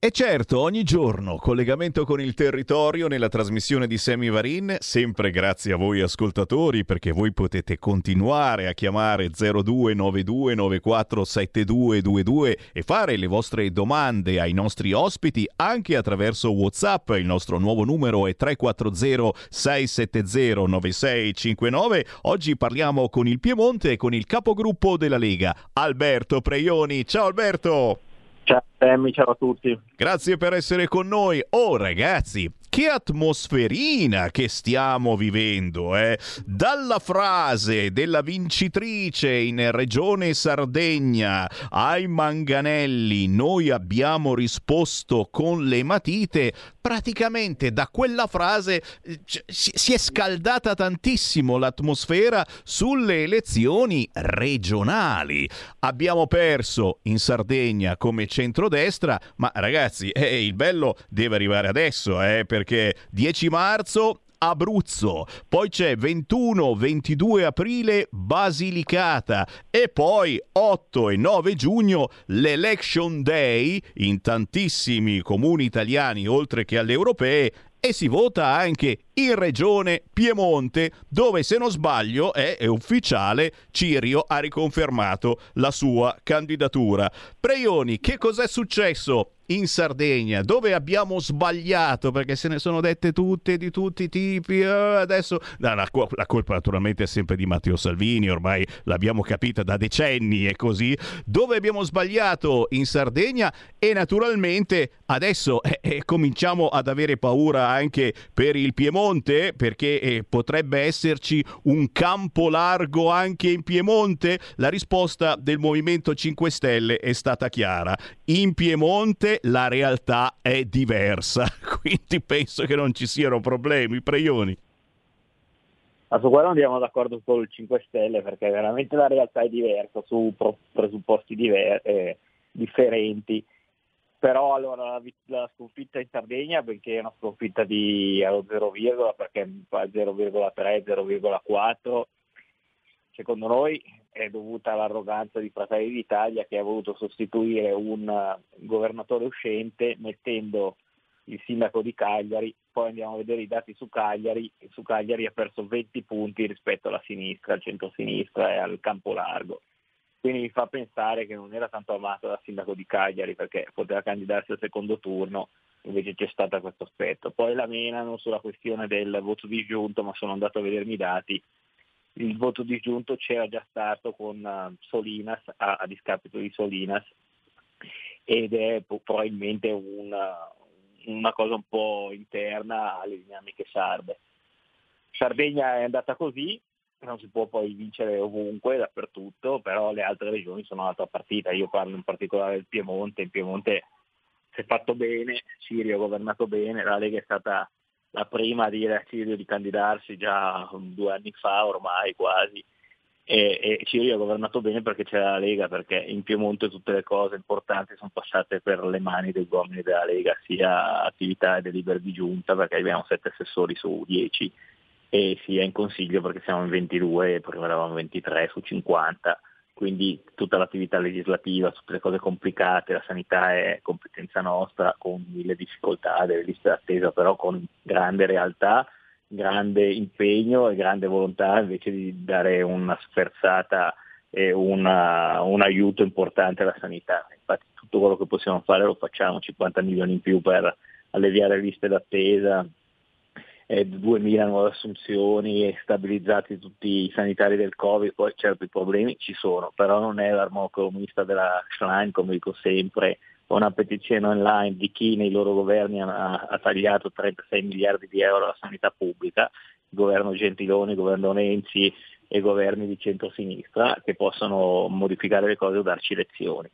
E certo, ogni giorno collegamento con il territorio nella trasmissione di Semi Varin, sempre grazie a voi ascoltatori perché voi potete continuare a chiamare 0292947222 e fare le vostre domande ai nostri ospiti anche attraverso WhatsApp. Il nostro nuovo numero è 340 670 9659. Oggi parliamo con il Piemonte e con il capogruppo della Lega, Alberto Preioni. Ciao Alberto! Ciao Sammy, ciao a tutti. Grazie per essere con noi. Oh ragazzi, che atmosferina che stiamo vivendo, eh? Dalla frase della vincitrice in Regione Sardegna ai manganelli, noi abbiamo risposto con le matite, praticamente da quella frase eh, c- si si è scaldata tantissimo l'atmosfera sulle elezioni regionali. Abbiamo perso in Sardegna come centrodestra, ma ragazzi, eh, il bello deve arrivare adesso, eh, perché 10 marzo Abruzzo, poi c'è 21-22 aprile Basilicata. E poi 8 e 9 giugno l'Election Day in tantissimi comuni italiani oltre che alle europee e si vota anche in regione Piemonte, dove se non sbaglio è, è ufficiale, Cirio ha riconfermato la sua candidatura. Preioni, che cos'è successo in Sardegna, dove abbiamo sbagliato perché se ne sono dette tutte di tutti i tipi. eh, adesso no, la, la colpa naturalmente è sempre di Matteo Salvini, ormai l'abbiamo capita da decenni e così. Dove abbiamo sbagliato in Sardegna e naturalmente adesso eh, eh, cominciamo ad avere paura anche per il Piemonte perché eh, potrebbe esserci un campo largo anche in Piemonte. La risposta del Movimento 5 Stelle è stata chiara. In Piemonte la realtà è diversa, quindi penso che non ci siano problemi. Preioni. Ma su quello andiamo d'accordo con il 5 Stelle perché veramente la realtà è diversa su presupposti diver- eh, differenti. Però allora la, la sconfitta in Sardegna, benché è una sconfitta di allo 0, perché fa 0,3, 0,4, secondo noi è dovuta all'arroganza di Fratelli d'Italia che ha voluto sostituire un governatore uscente mettendo il sindaco di Cagliari, poi andiamo a vedere i dati su Cagliari, su Cagliari ha perso 20 punti rispetto alla sinistra, al centro-sinistra e al campo largo. Quindi mi fa pensare che non era tanto amato dal sindaco di Cagliari perché poteva candidarsi al secondo turno, invece c'è stato questo aspetto. Poi la menano sulla questione del voto disgiunto, ma sono andato a vedermi i dati, il voto disgiunto c'era già stato con eh, Solinas a, a discapito di Solinas ed è probabilmente una, una cosa un po' interna alle dinamiche sarde. Sardegna è andata così, non si può poi vincere ovunque, dappertutto, però le altre regioni sono un'altra partita. Io parlo in particolare del Piemonte, il Piemonte si è fatto bene, Sirio ha governato bene, la Lega è stata la prima a dire a Cirio di candidarsi già due anni fa ormai quasi. E, e Cirio ha governato bene perché c'era la Lega, perché in Piemonte tutte le cose importanti sono passate per le mani degli uomini della Lega, sia attività e delibere di giunta perché abbiamo sette assessori su 10 e sia in consiglio perché siamo in 22, prima eravamo 23 su 50 quindi tutta l'attività legislativa, tutte le cose complicate, la sanità è competenza nostra con mille difficoltà, delle liste d'attesa, però con grande realtà, grande impegno e grande volontà invece di dare una sferzata e una- un aiuto importante alla sanità. Infatti tutto quello che possiamo fare lo facciamo, 50 milioni in più per alleviare le liste d'attesa, eh, 2.000 nuove assunzioni e stabilizzati tutti i sanitari del Covid, poi certo i problemi ci sono, però non è l'armo della Schlein, come dico sempre, una petizione online di chi nei loro governi ha, ha tagliato 36 miliardi di euro alla sanità pubblica, il governo Gentiloni, il governo Renzi e governi di centrosinistra che possono modificare le cose o darci lezioni.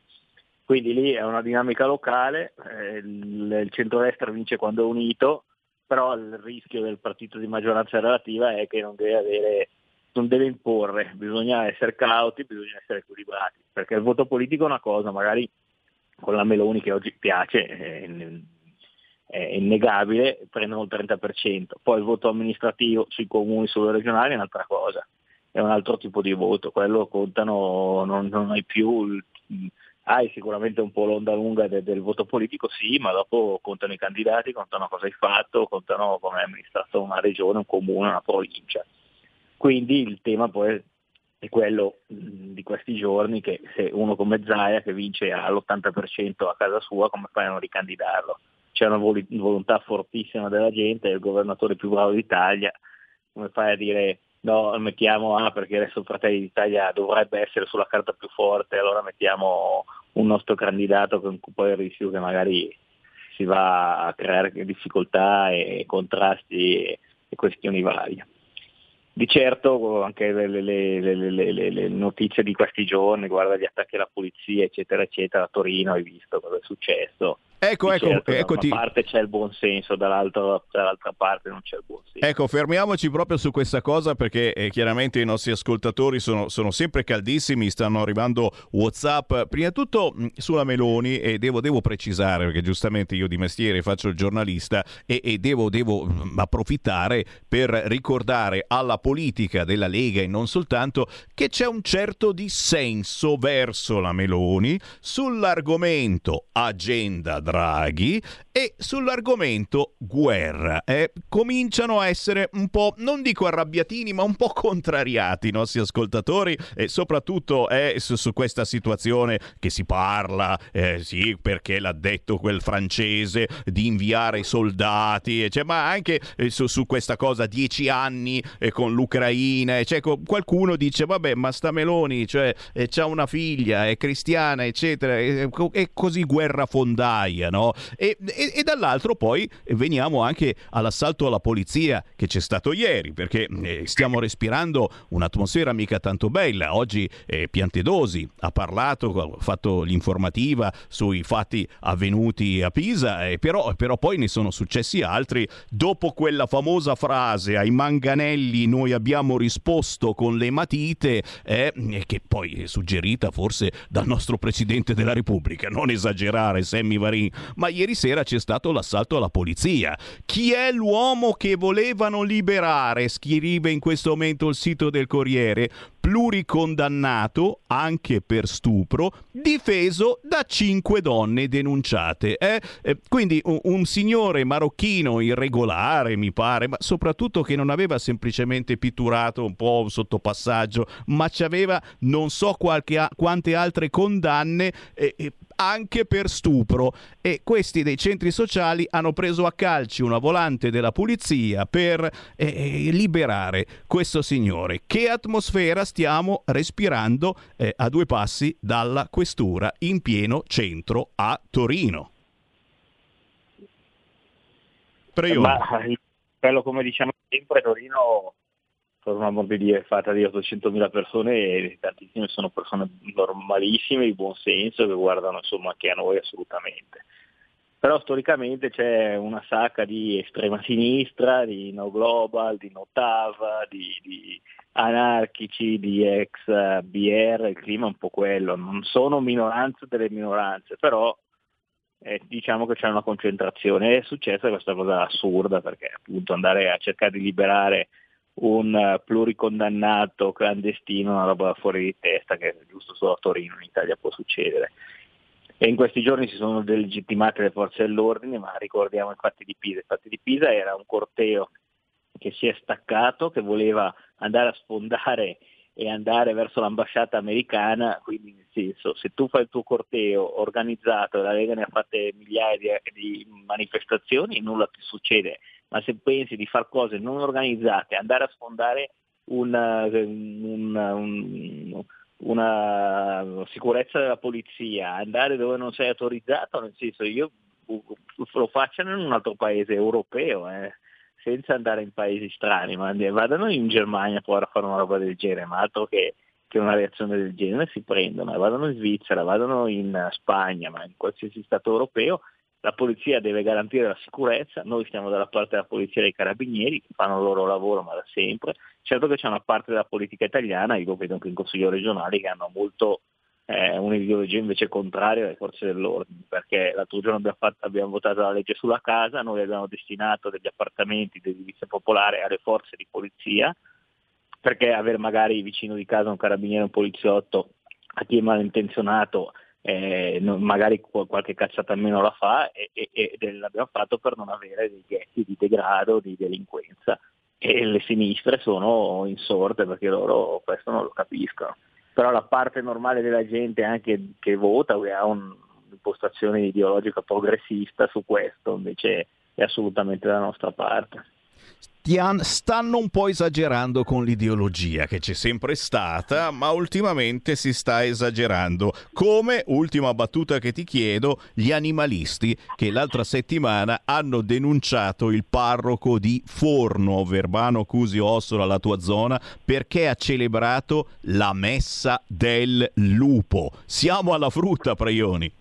Quindi lì è una dinamica locale, eh, il, il centrodestra vince quando è unito, però il rischio del partito di maggioranza relativa è che non deve avere non deve imporre, bisogna essere cauti, bisogna essere equilibrati, perché il voto politico è una cosa, magari con la Meloni che oggi piace, è, innegabile, prendono il 30%, poi il voto amministrativo sui comuni, sulle regionali è un'altra cosa, è un altro tipo di voto, quello contano, non, non hai più, il, hai sicuramente un po' l'onda lunga del, del voto politico, sì, ma dopo contano i candidati, contano cosa hai fatto, contano come hai amministrato una regione, un comune, una provincia. Quindi il tema poi è quello di questi giorni che se uno come Zaia che vince all'80% a casa sua, come fai a non ricandidarlo? C'è una vol- volontà fortissima della gente, è il governatore più bravo d'Italia, come fai a dire no, mettiamo ah, perché adesso Fratelli d'Italia dovrebbe essere sulla carta più forte, allora mettiamo un nostro candidato con poi il rischio che magari si va a creare difficoltà e contrasti e questioni varie. Di certo anche le, le, le, le, notizie di questi giorni, guarda gli attacchi alla polizia, eccetera, eccetera, a Torino hai visto cosa è successo. Ecco, ecco, certo, eccoti. Da una parte c'è il buon senso, dall'altra, dall'altra parte non c'è il buon senso. Ecco, fermiamoci proprio su questa cosa perché eh, chiaramente i nostri ascoltatori sono, sono, sempre caldissimi, stanno arrivando Whatsapp. Prima di tutto mh, sulla Meloni e devo, devo, precisare perché giustamente io di mestiere faccio il giornalista e, e devo, devo mh, approfittare per ricordare alla politica della Lega e non soltanto che c'è un certo dissenso verso la Meloni sull'argomento agenda Draghi e sull'argomento guerra. Eh, cominciano a essere un po', non dico arrabbiatini, ma un po' contrariati i nostri ascoltatori e soprattutto eh, su, su, questa situazione che si parla, eh, sì, perché l'ha detto quel francese di inviare soldati, cioè, ma anche eh, su, su, questa cosa dieci anni eh, con l'Ucraina, cioè, qualcuno dice vabbè ma sta Meloni, cioè, eh, c'ha una figlia, è cristiana, eccetera, è così guerrafondaia via, no? E, e, e, dall'altro poi veniamo anche all'assalto alla polizia che c'è stato ieri, perché eh, stiamo respirando un'atmosfera mica tanto bella. Oggi eh, Piantedosi ha parlato, ha fatto l'informativa sui fatti avvenuti a Pisa, eh, però, però poi ne sono successi altri. Dopo quella famosa frase ai manganelli noi abbiamo risposto con le matite, eh, che poi è suggerita forse dal nostro Presidente della Repubblica, non esagerare, Sammy Varini ma ieri sera c'è stato l'assalto alla polizia. Chi è l'uomo che volevano liberare? Scrive in questo momento il sito del Corriere pluricondannato anche per stupro, difeso da cinque donne denunciate. Eh? Eh, quindi un, un, signore marocchino irregolare, mi pare, ma soprattutto che non aveva semplicemente pitturato un po' sotto passaggio, ma ci aveva non so qualche, quante altre condanne. Eh, anche per stupro e questi dei centri sociali hanno preso a calci una volante della polizia per eh, eh liberare questo signore. Che atmosfera stiamo respirando eh, a due passi dalla questura in pieno centro a Torino? Prego. Ma, quello come diciamo sempre Torino per un amor di Dio è fatta di 800.000 persone e tantissime sono persone normalissime, di buon senso, che guardano insomma anche a noi assolutamente. Però storicamente c'è una sacca di estrema sinistra, di no global, di no TAV, di, di anarchici, di ex BR, il clima è un po' quello, non sono minoranze delle minoranze, però eh, diciamo che c'è una concentrazione. È successa questa cosa assurda perché appunto andare a cercare di liberare un eh, pluricondannato clandestino, una roba fuori di testa che giusto solo a Torino in Italia può succedere. E in questi giorni si sono delegittimate le forze dell'ordine, ma ricordiamo i fatti di Pisa. I fatti di Pisa era un corteo che si è staccato, che voleva andare a sfondare e andare verso l'ambasciata americana, quindi nel senso se tu fai il tuo corteo organizzato, la Lega ne ha fatte migliaia di, manifestazioni, nulla ti succede, ma se pensi di fare cose non organizzate, andare a sfondare una, una, una, una sicurezza della polizia, andare dove non sei autorizzato, nel senso io lo facciano in un altro paese europeo, eh, senza andare in paesi strani, ma vadano in Germania poi a fare una roba del genere, ma altro che che una reazione del genere si prendono vadano in Svizzera, vadano in Spagna, ma in qualsiasi Stato europeo, la polizia deve garantire la sicurezza, noi stiamo dalla parte della polizia e dei carabinieri che fanno il loro lavoro ma da sempre, certo che c'è una parte della politica italiana, io vedo anche in consiglio regionale, che hanno molto eh, un'ideologia invece contraria alle forze dell'ordine, perché l'altro giorno abbiamo, fatto, abbiamo, votato la legge sulla casa, noi abbiamo destinato degli appartamenti di edilizia popolare alle forze di polizia, perché avere magari vicino di casa un carabiniere un poliziotto a chi è malintenzionato eh, magari qualche cacciata meno la fa e, e, e, l'abbiamo fatto per non avere dei ghetti di degrado, di delinquenza. E le sinistre sono insorte perché loro questo non lo capiscono. Però la parte normale della gente anche che vota ha un'impostazione ideologica progressista su questo, invece è assolutamente dalla nostra parte stanno un po' esagerando con l'ideologia che c'è sempre stata, ma ultimamente si sta esagerando. Come, ultima battuta che ti chiedo, gli animalisti che l'altra settimana hanno denunciato il parroco di Forno, Verbano Cusi Ossola, la tua zona, perché ha celebrato la messa del lupo. Siamo alla frutta, Praioni.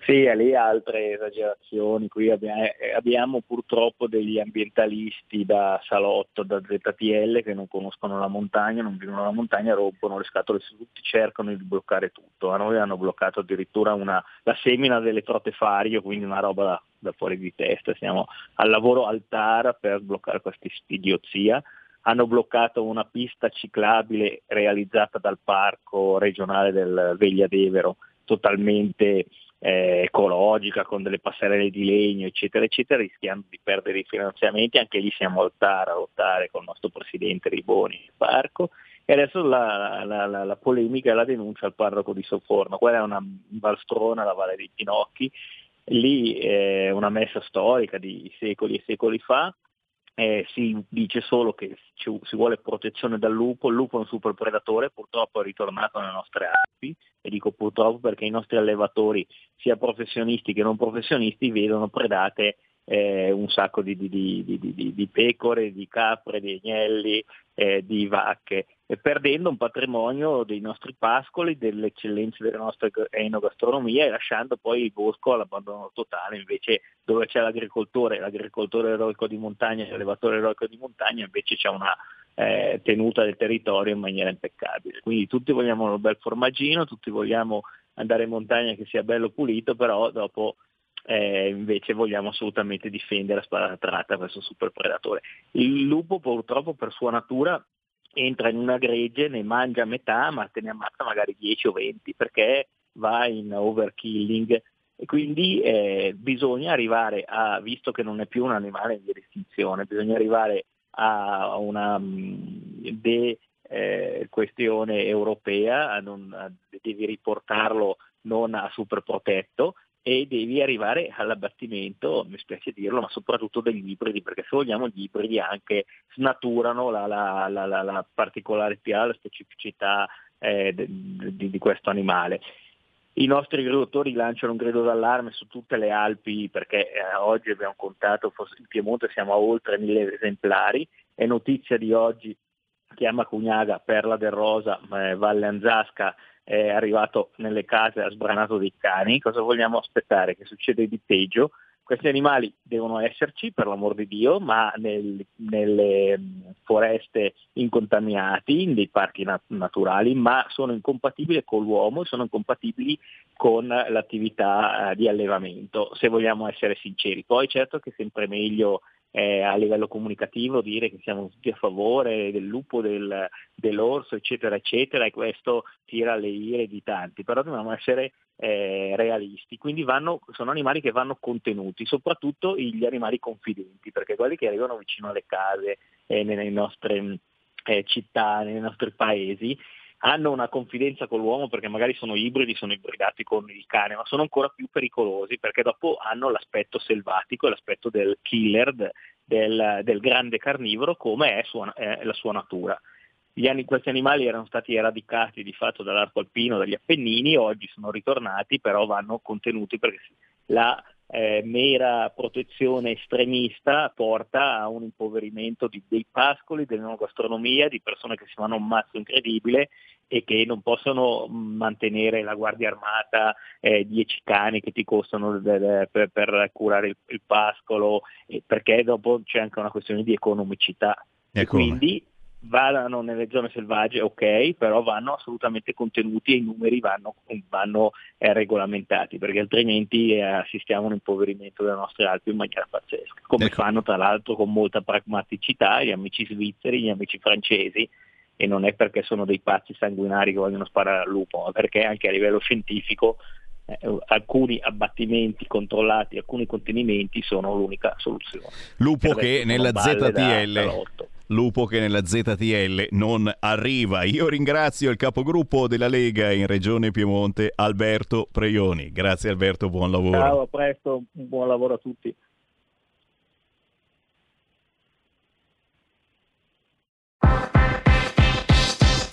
Sì, lì altre esagerazioni, qui abbiamo, eh, abbiamo, purtroppo degli ambientalisti da salotto, da ZTL che non conoscono la montagna, non vivono la montagna, rompono le scatole su tutti, cercano di bloccare tutto. A noi hanno bloccato addirittura una, la semina delle trote fario, quindi una roba da, da fuori di testa, siamo al lavoro al TAR per bloccare questa idiozia. Hanno bloccato una pista ciclabile realizzata dal parco regionale del Vegliadevero, totalmente eh, ecologica, con delle passerelle di legno, eccetera, eccetera, rischiando di perdere i finanziamenti. Anche lì siamo al TAR a lottare con il nostro presidente Riboni il parco. E adesso la, la, la, la polemica e la denuncia al parroco di Sofforno. Quella è una valstrona, la Valle dei Pinocchi, lì è una messa storica di secoli e secoli fa, eh, si dice solo che ci, si vuole protezione dal lupo, il lupo è un super predatore, purtroppo è ritornato nelle nostre Alpi, e dico purtroppo perché i nostri allevatori, sia professionisti che non professionisti, vedono predate eh, un sacco di, di, di, di, pecore, di capre, di agnelli, eh, di vacche, e perdendo un patrimonio dei nostri pascoli, delle eccellenze della nostra enogastronomia e lasciando poi il bosco all'abbandono totale, invece dove c'è l'agricoltore, l'agricoltore eroico di montagna, l'allevatore eroico di montagna, invece c'è una eh, tenuta del territorio in maniera impeccabile. Quindi tutti vogliamo un bel formaggino, tutti vogliamo andare in montagna che sia bello pulito, però dopo eh, invece vogliamo assolutamente difendere la spada tratta questo super predatore. Il lupo purtroppo per sua natura entra in una gregge, ne mangia metà, ma te ne ammazza magari 10 o 20 perché va in overkilling e quindi eh, bisogna arrivare a, visto che non è più un animale di estinzione, bisogna arrivare a una mm, de, eh, questione europea, a non, a, devi riportarlo non a super protetto e devi arrivare all'abbattimento, mi spiace dirlo, ma soprattutto degli ibridi, perché se vogliamo gli ibridi anche snaturano la, la, la, la particolarità, la specificità eh, di, di, questo animale. I nostri agricoltori lanciano un grido d'allarme su tutte le Alpi perché eh, oggi abbiamo contato, in Piemonte siamo a oltre mille esemplari, è notizia di oggi chiama Cugnaga, Perla del Rosa, eh, Valle Anzasca, è arrivato nelle case, ha sbranato dei cani, cosa vogliamo aspettare? Che succede di peggio? Questi animali devono esserci, per l'amor di Dio, ma nel, nelle foreste incontaminati, in dei parchi nat- naturali, ma sono incompatibili con l'uomo e sono incompatibili con l'attività eh, di allevamento, se vogliamo essere sinceri. Poi certo che è sempre meglio eh, a livello comunicativo dire che siamo tutti a favore del lupo, del, dell'orso, eccetera, eccetera, e questo tira le ire di tanti, però dobbiamo essere eh, realisti, quindi vanno, sono animali che vanno contenuti, soprattutto gli animali confidenti, perché quelli che arrivano vicino alle case, eh, nelle nostre eh, città, nei nostri paesi, hanno una confidenza con l'uomo perché magari sono ibridi, sono ibridati con il cane, ma sono ancora più pericolosi perché dopo hanno l'aspetto selvatico, l'aspetto del killer, del, del grande carnivoro come è, sua, è la sua natura. Anni, questi animali erano stati eradicati di fatto dall'arco alpino, dagli Appennini, oggi sono ritornati, però vanno contenuti perché la eh, mera protezione estremista porta a un impoverimento di- dei pascoli, della gastronomia, di persone che si fanno un mazzo incredibile e che non possono mantenere la guardia armata, eh, 10 cani che ti costano de- per, per curare il, il pascolo, eh, perché dopo c'è anche una questione di economicità. E quindi vadano nelle zone selvagge, ok, però vanno assolutamente contenuti e i numeri vanno, vanno, eh, regolamentati, perché altrimenti eh, assistiamo a un impoverimento delle nostre Alpi in maniera pazzesca, come fanno tra l'altro con molta pragmaticità gli amici svizzeri, gli amici francesi, e non è perché sono dei pazzi sanguinari che vogliono sparare al lupo, ma perché anche a livello scientifico eh, alcuni abbattimenti controllati, alcuni contenimenti sono l'unica soluzione. Lupo Il che nella ZTL. Lupo che nella ZTL non arriva. Io ringrazio il capogruppo della Lega in Regione Piemonte, Alberto Preioni. Grazie Alberto, buon lavoro. Ciao, a presto, buon lavoro a tutti.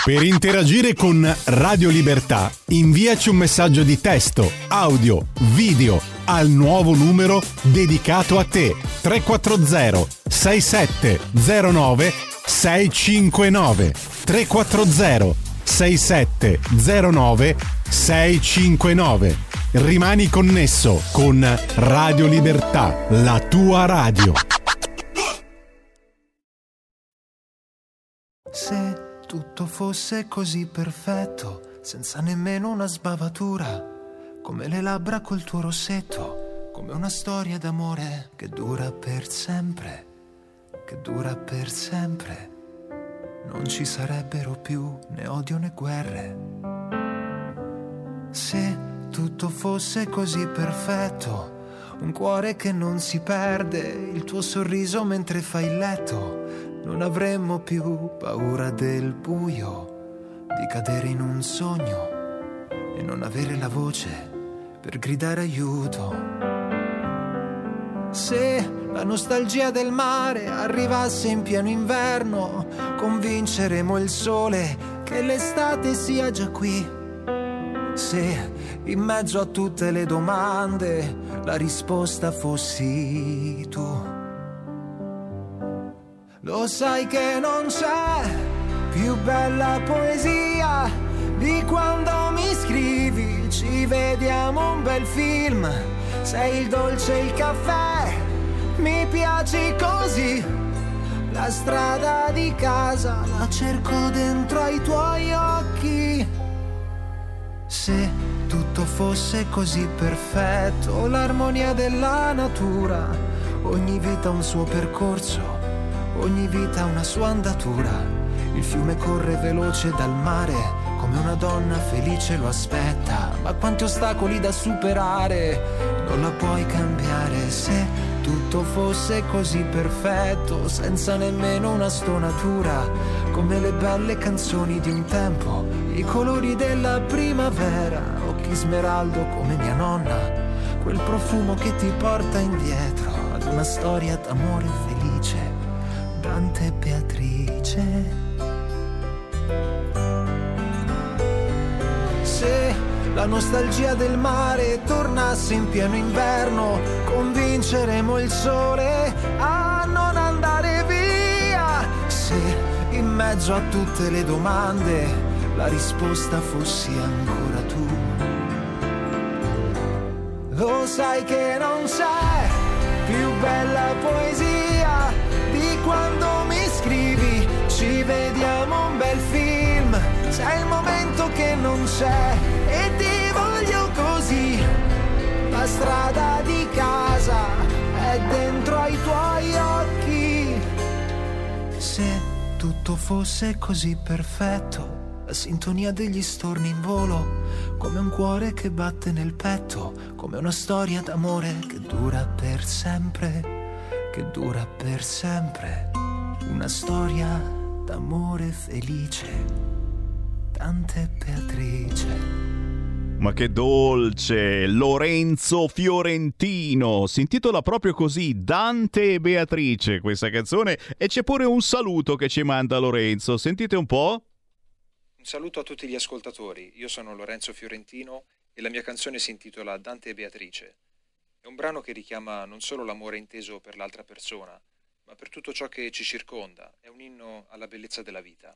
Per interagire con Radio Libertà, inviaci un messaggio di testo, audio, video al nuovo numero dedicato a te 340 6709 659 340 6709 659 Rimani connesso con Radio Libertà, la tua radio. Se tutto fosse così perfetto, senza nemmeno una sbavatura, come le labbra col tuo rossetto, come una storia d'amore che dura per sempre, che dura per sempre. Non ci sarebbero più né odio né guerre. Se tutto fosse così perfetto, un cuore che non si perde, il tuo sorriso mentre fai il letto, non avremmo più paura del buio, di cadere in un sogno e non avere la voce per gridare aiuto. Se la nostalgia del mare arrivasse in pieno inverno, convinceremo il sole che l'estate sia già qui. Se in mezzo a tutte le domande la risposta fossi tu. Lo sai che non c'è più bella poesia di quando mi scrivi, ci vediamo un bel film, sei il dolce il caffè, mi piaci così. La strada di casa la cerco dentro ai tuoi occhi. Se tutto fosse così perfetto, l'armonia della natura, ogni vita un suo percorso, ogni vita ha una sua andatura. Il fiume corre veloce dal mare, come una donna felice lo aspetta, ma quanti ostacoli da superare, non la puoi cambiare. Se tutto fosse così perfetto, senza nemmeno una stonatura, come le belle canzoni di un tempo, i colori della primavera, occhi smeraldo come mia nonna, quel profumo che ti porta indietro ad una storia d'amore felice, Dante Beatrice. Se la nostalgia del mare tornasse in pieno inverno, convinceremo il sole a non andare via. Se in mezzo a tutte le domande la risposta fossi ancora tu. Lo sai che non c'è più bella poesia quando mi scrivi, ci vediamo un bel film, c'è il momento che non c'è e ti voglio così. La strada di casa è dentro ai tuoi occhi. Se tutto fosse così perfetto, la sintonia degli storni in volo, come un cuore che batte nel petto, come una storia d'amore che dura per sempre, che dura per sempre, una storia d'amore felice, tante Beatrice. Ma che dolce! Lorenzo Fiorentino. Si intitola proprio così, Dante e Beatrice, questa canzone. E c'è pure un saluto che ci manda Lorenzo. Sentite un po'. Un saluto a tutti gli ascoltatori, io sono Lorenzo Fiorentino e la mia canzone si intitola Dante e Beatrice. È un brano che richiama non solo l'amore inteso per l'altra persona, ma per tutto ciò che ci circonda. È un inno alla bellezza della vita.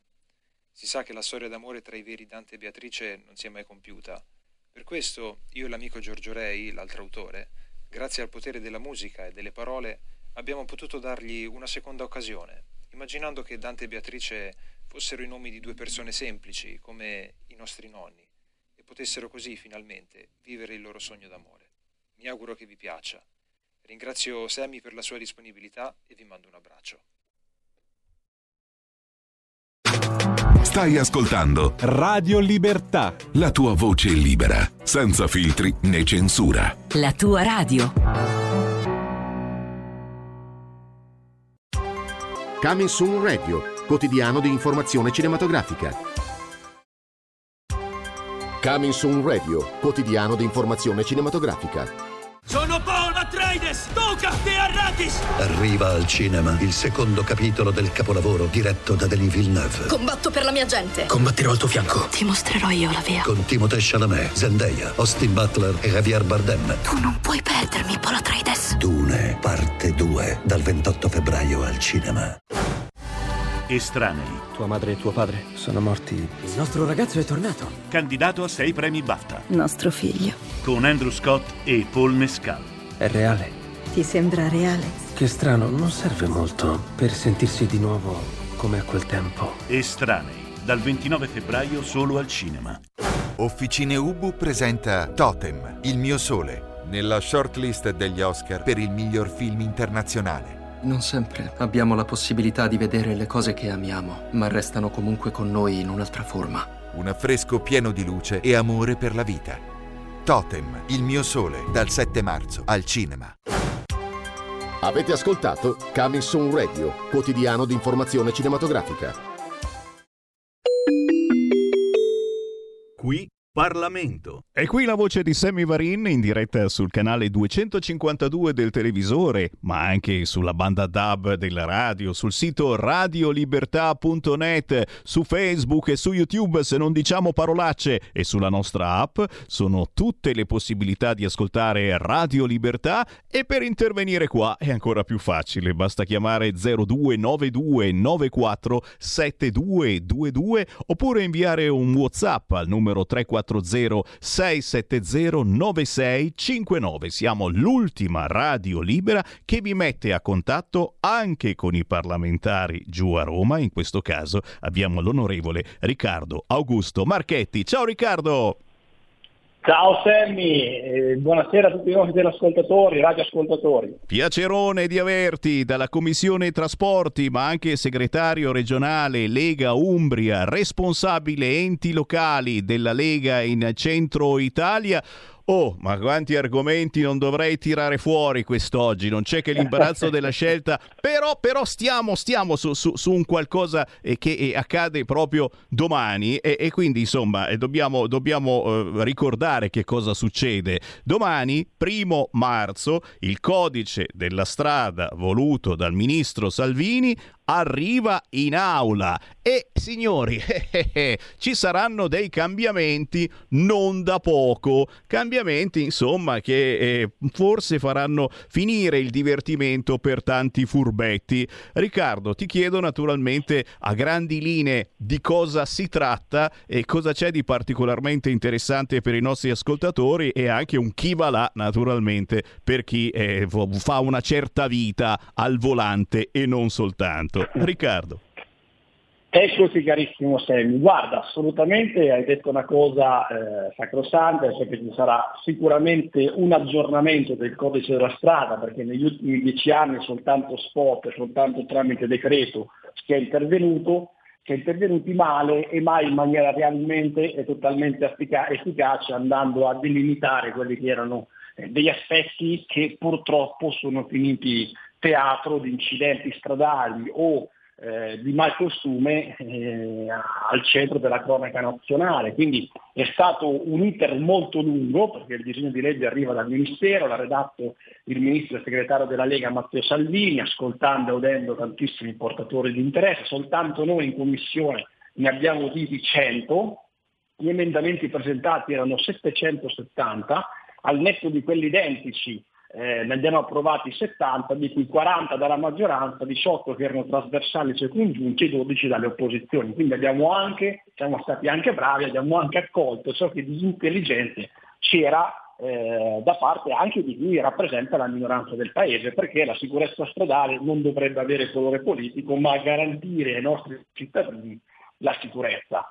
Si sa che la storia d'amore tra i veri Dante e Beatrice non si è mai compiuta. Per questo io e l'amico Giorgio Rei, l'altro autore, grazie al potere della musica e delle parole, abbiamo potuto dargli una seconda occasione, immaginando che Dante e Beatrice fossero i nomi di due persone semplici, come i nostri nonni, e potessero così finalmente vivere il loro sogno d'amore. Mi auguro che vi piaccia. Ringrazio Sammy per la sua disponibilità e vi mando un abbraccio. Stai ascoltando Radio Libertà. la tua voce libera, senza filtri né censura. La tua radio. Coming Soon Radio, quotidiano di informazione cinematografica. Coming Soon Radio, quotidiano di informazione cinematografica. Sono Paul Atreides! Duca de Arrakis! Arriva al cinema il secondo capitolo del capolavoro diretto da Denis Villeneuve. Combatto per la mia gente. Combatterò al tuo fianco. Ti mostrerò io la via. Con Timothée Chalamet, Zendaya, Austin Butler e Javier Bardem. Tu non puoi perdermi, Paul Atreides. Dune, parte 2, dal 28 febbraio al cinema. Estranei. Tua madre e tuo padre sono morti. Il nostro ragazzo è tornato. Candidato a sei premi BAFTA. Nostro figlio. Con Andrew Scott e Paul Mescal. È reale. Ti sembra reale? Che strano, non serve molto per sentirsi di nuovo come a quel tempo. Estranei. Dal 29 febbraio solo al cinema. Officine Ubu presenta Totem, il mio sole, nella shortlist degli Oscar per il miglior film internazionale. Non sempre abbiamo la possibilità di vedere le cose che amiamo, ma restano comunque con noi in un'altra forma. Un affresco pieno di luce e amore per la vita. Totem, il mio sole, dal 7 marzo al cinema. Avete ascoltato Coming Soon Radio, quotidiano di informazione cinematografica. Qui Parlamento. E qui la voce di Sammy Varin in diretta sul canale 252 del televisore, ma anche sulla banda DAB della radio, sul sito radiolibertà.net, su Facebook e su YouTube se non diciamo parolacce. E sulla nostra app sono tutte le possibilità di ascoltare Radio Libertà. E per intervenire qua è ancora più facile, basta chiamare 0292 94 7222 oppure inviare un WhatsApp al numero 340 670 9659. Siamo l'ultima radio libera che vi mette a contatto anche con i parlamentari giù a Roma. In questo caso abbiamo l'onorevole Riccardo Augusto Marchetti. Ciao Riccardo! Ciao Sammy, eh, buonasera a tutti i nostri ascoltatori, radioascoltatori. Piacerone di averti dalla Commissione Trasporti, ma anche segretario regionale Lega Umbria, responsabile enti locali della Lega in Centro Italia. Oh, ma quanti argomenti non dovrei tirare fuori quest'oggi? Non c'è che l'imbarazzo della scelta, però, però stiamo, stiamo su, su- su un qualcosa eh, che eh, accade proprio domani e, e quindi insomma eh, dobbiamo, dobbiamo, eh, ricordare che cosa succede. Domani, primo marzo, il codice della strada voluto dal ministro Salvini arriva in aula. E signori ci saranno dei cambiamenti non da poco. Cambiamenti insomma che eh, forse faranno finire il divertimento per tanti furbetti. Riccardo ti chiedo naturalmente a grandi linee di cosa si tratta e cosa c'è di particolarmente interessante per i nostri ascoltatori e anche un chi va là naturalmente per chi eh, fa una certa vita al volante e non soltanto Riccardo. Eccoci carissimo Sammy, guarda assolutamente hai detto una cosa eh, sacrosanta, che ci sarà sicuramente un aggiornamento del codice della strada perché negli ultimi dieci anni soltanto spot, soltanto tramite decreto si è intervenuto, si è intervenuti male e mai in maniera realmente e totalmente effica- efficace andando a delimitare quelli che erano eh, degli aspetti che purtroppo sono finiti teatro di incidenti stradali o eh, di malcostume eh, al centro della cronaca nazionale. Quindi è stato un iter molto lungo perché il disegno di legge arriva dal Ministero, l'ha redatto il Ministro e segretario della Lega Matteo Salvini, ascoltando e udendo tantissimi portatori di interesse, soltanto noi in Commissione ne abbiamo uditi 100, gli emendamenti presentati erano 770, al netto di quelli identici eh, ne abbiamo approvati 70, di cui 40 dalla maggioranza, 18 che erano trasversali e congiunti e 12 dalle opposizioni. Quindi abbiamo anche, siamo stati anche bravi, abbiamo anche accolto ciò che di intelligente c'era eh, da parte anche di chi rappresenta la minoranza del Paese, perché la sicurezza stradale non dovrebbe avere colore politico, ma garantire ai nostri cittadini la sicurezza.